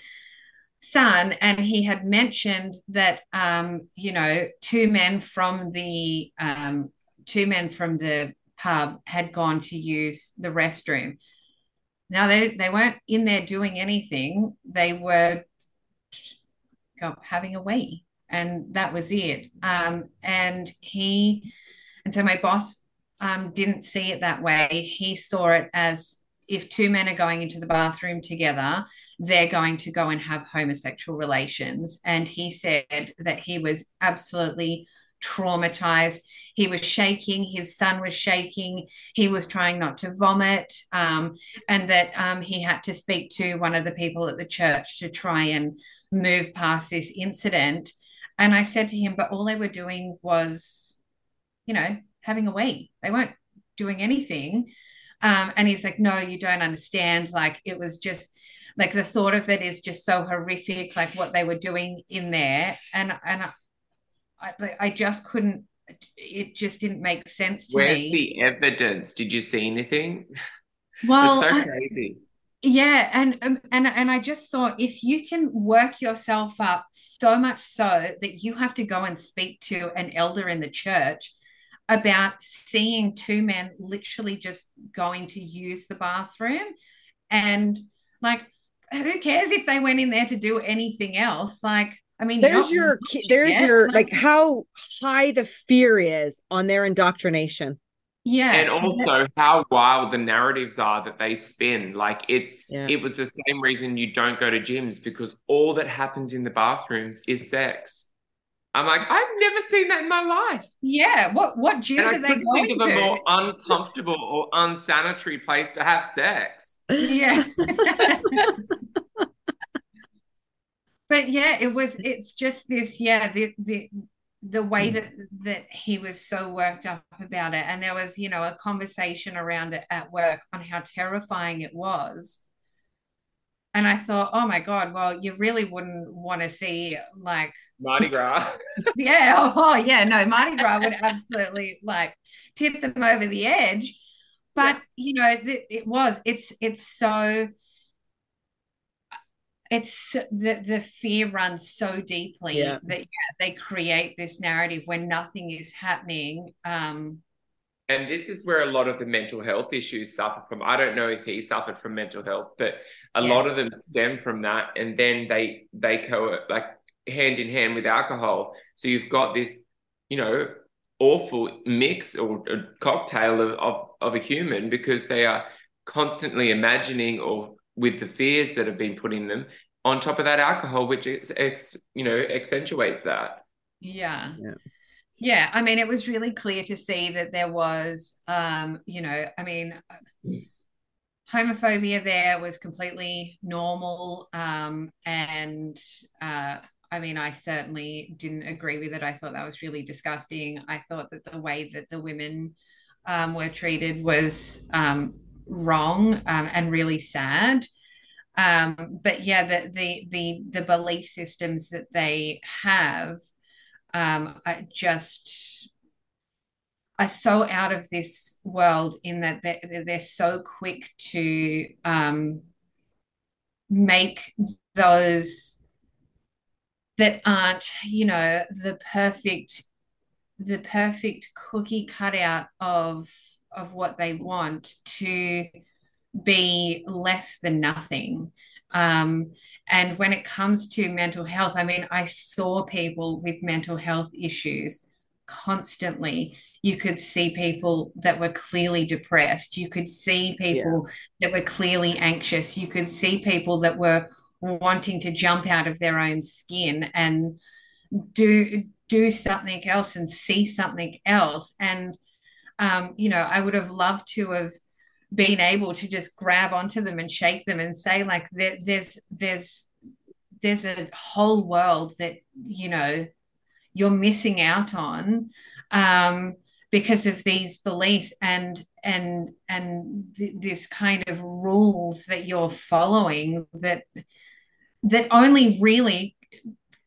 son and he had mentioned that um, you know two men from the um, two men from the pub had gone to use the restroom. Now they they weren't in there doing anything. They were having a wee and that was it. Um, and he and so my boss um, didn't see it that way. He saw it as if two men are going into the bathroom together, they're going to go and have homosexual relations. And he said that he was absolutely traumatized. He was shaking, his son was shaking, he was trying not to vomit, um, and that um, he had to speak to one of the people at the church to try and move past this incident. And I said to him, but all they were doing was, you know, having a wee. They weren't doing anything. Um, and he's like, no, you don't understand. Like it was just like the thought of it is just so horrific, like what they were doing in there. And and I, I, I just couldn't. It just didn't make sense to me. Where's me. the evidence? Did you see anything? well, it's so I- crazy. yeah, and um, and and I just thought if you can work yourself up so much so that you have to go and speak to an elder in the church about seeing two men literally just going to use the bathroom and like who cares if they went in there to do anything else like i mean There's your there's it. your like how high the fear is on their indoctrination. yeah And also how wild the narratives are that they spin. Like it's Yeah. it was the same reason you don't go to gyms because all that happens in the bathrooms is sex. I'm like, I've never seen that in my life. yeah what what And gyms I are they couldn't going think of a more uncomfortable or unsanitary place to have sex. yeah. But yeah it was it's just this yeah the the the way mm. that that he was so worked up about it. And there was you know a conversation around it at work on how terrifying it was and i thought oh my god well you really wouldn't want to see like Mardi Gras. yeah oh, oh, yeah no mardi gras would absolutely like tip them over the edge but you know th- it was it's it's so it's the the fear runs so deeply Yeah. that yeah, they create this narrative when nothing is happening um and this is where a lot of the mental health issues suffer from. I don't know if he suffered from mental health, but a yes. lot of them stem from that, and then they they go like hand in hand with alcohol. So you've got this, you know, awful mix or cocktail of, of of a human because they are constantly imagining or with the fears that have been put in them on top of that alcohol which ex, ex you know accentuates that yeah. yeah yeah i mean it was really clear to see that there was um you know i mean homophobia there was completely normal um and uh I mean, I certainly didn't agree with it. I thought that was really disgusting. I thought that the way that the women um, were treated was um, wrong um, and really sad. Um, but yeah, the, the the the belief systems that they have um, just are so out of this world in that they're, they're so quick to um, make those that aren't you know the perfect the perfect cookie cutout of of what they want to be less than nothing um, and when it comes to mental health, I mean, I saw people with mental health issues constantly. You could see people that were clearly depressed. You could see people yeah. that were clearly anxious. You could see people that were wanting to jump out of their own skin and do do something else and see something else. And um, you know, I would have loved to have been able to just grab onto them and shake them and say like there, there's there's there's a whole world that you know you're missing out on um, because of these beliefs and and and th- this kind of rules that you're following that that only really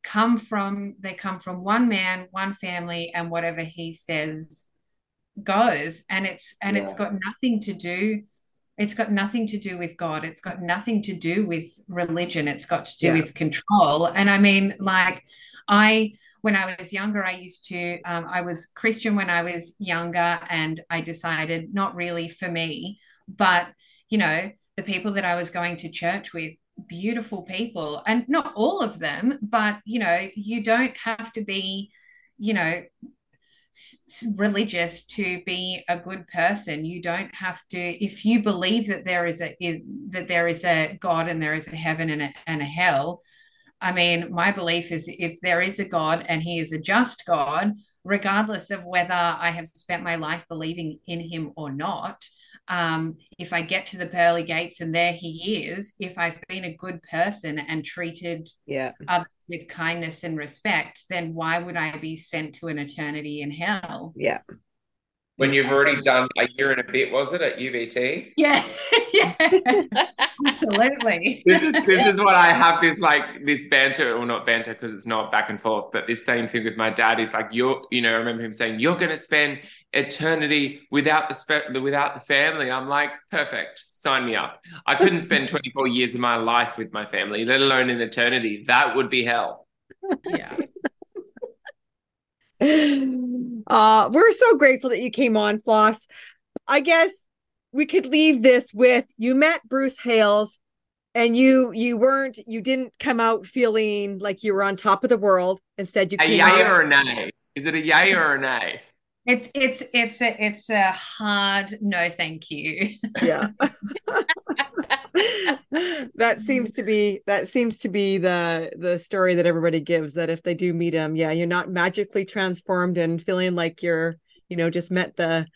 come from they come from one man one family and whatever he says goes and it's and yeah. it's got nothing to do it's got nothing to do with god it's got nothing to do with religion it's got to do yeah. with control and i mean like i when i was younger i used to um, i was christian when i was younger and i decided not really for me. But you know the people that i was going to church with beautiful people and not all of them but you know you don't have to be you know religious to be a good person. You don't have to if you believe that there is a that there is a god and there is a heaven and a, and a hell i mean my belief is if there is a god and he is a just god regardless of whether i have spent my life believing in him or not um, if I get to the pearly gates and there he is, if I've been a good person and treated yeah. others with kindness and respect, then why would I be sent to an eternity in hell? Yeah. When you've already done a year and a bit, was it at UBT? Yeah, yeah, absolutely. this is this is what I have this like this banter or not banter because it's not back and forth, but this same thing with my dad is like you're you know I remember him saying you're going to spend eternity without the spe- without the family. I'm like perfect, sign me up. I couldn't spend 24 years of my life with my family, let alone in eternity. That would be hell. Yeah. uh, we're so grateful that you came on, Floss. I guess we could leave this with you met Bruce Hales and you you weren't you didn't come out feeling like you were on top of the world. Instead, you a came yay out... or a nay? Is it a yay or a nay? It's it's it's a it's a hard no, thank you. Yeah. that seems to be that seems to be the the story that everybody gives that if they do meet him, yeah, you're not magically transformed and feeling like you're, you know, just met the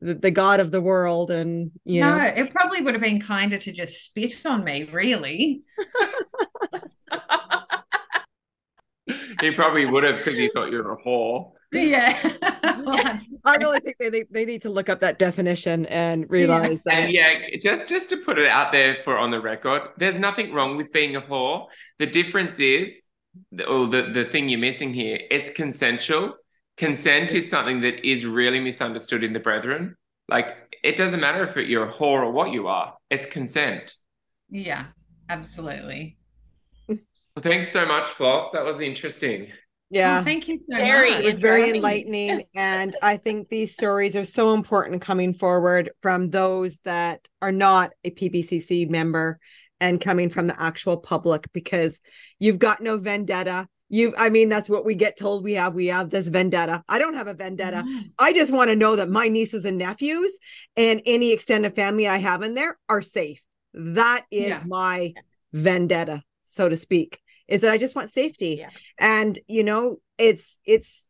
the, the god of the world and you no, know it probably would have been kinder to just spit on me, really. he probably would have because he thought you were a whore. Yeah. I really think they, they, they need to look up that definition and realize yeah. that. And yeah, just just to put it out there for on the record, there's nothing wrong with being a whore. The difference is, or the, the thing you're missing here, it's consensual. Consent is something that is really misunderstood in the brethren. Like it doesn't matter if you're a whore or what you are, it's consent. Yeah, absolutely. Well, thanks so much, Floss. That was interesting. Yeah. Oh, thank you so Very much. it was very enlightening and i think these stories are so important coming forward from those that are not a pbcc member and coming from the actual public because you've got no vendetta you i mean that's what we get told we have we have this vendetta i don't have a vendetta Mm. i just want to know that my nieces and nephews and any extended family i have in there are safe that is Yeah. my vendetta so to speak is that i just want safety Yeah. and you know it's it's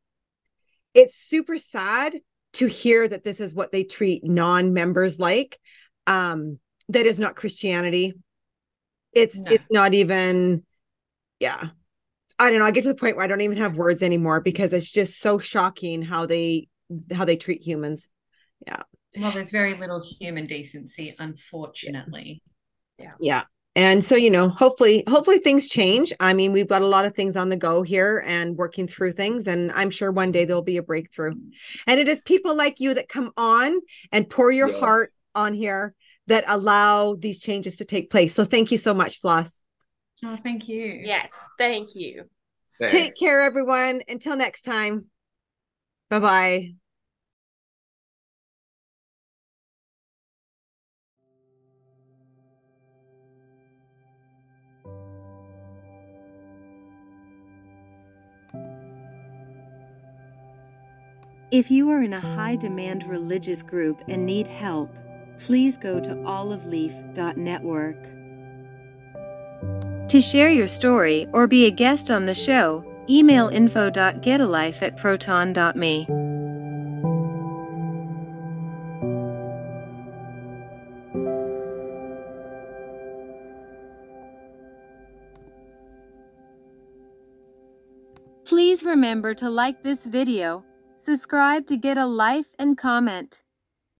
it's super sad to hear that this is what they treat non-members like um that is not christianity it's No. it's not even yeah i don't know i get to the point where i don't even have words anymore because it's just so shocking how they how they treat humans Yeah. Well, there's very little human decency, unfortunately. Yeah. Yeah and so you know hopefully hopefully things change. I mean we've got a lot of things on the go here and working through things and i'm sure one day there'll be a breakthrough. Mm-hmm. And it is people like you that come on and pour your Yeah. heart on here that allow these changes to take place. So thank you so much floss. Oh, thank you. Yes, thank you. take care everyone. Until next time. Bye bye If you are in a high demand religious group and need help, please go to oliveleaf.network. To share your story or be a guest on the show, email info.getalife at proton.me. Please remember to like this video, subscribe to get a life and comment.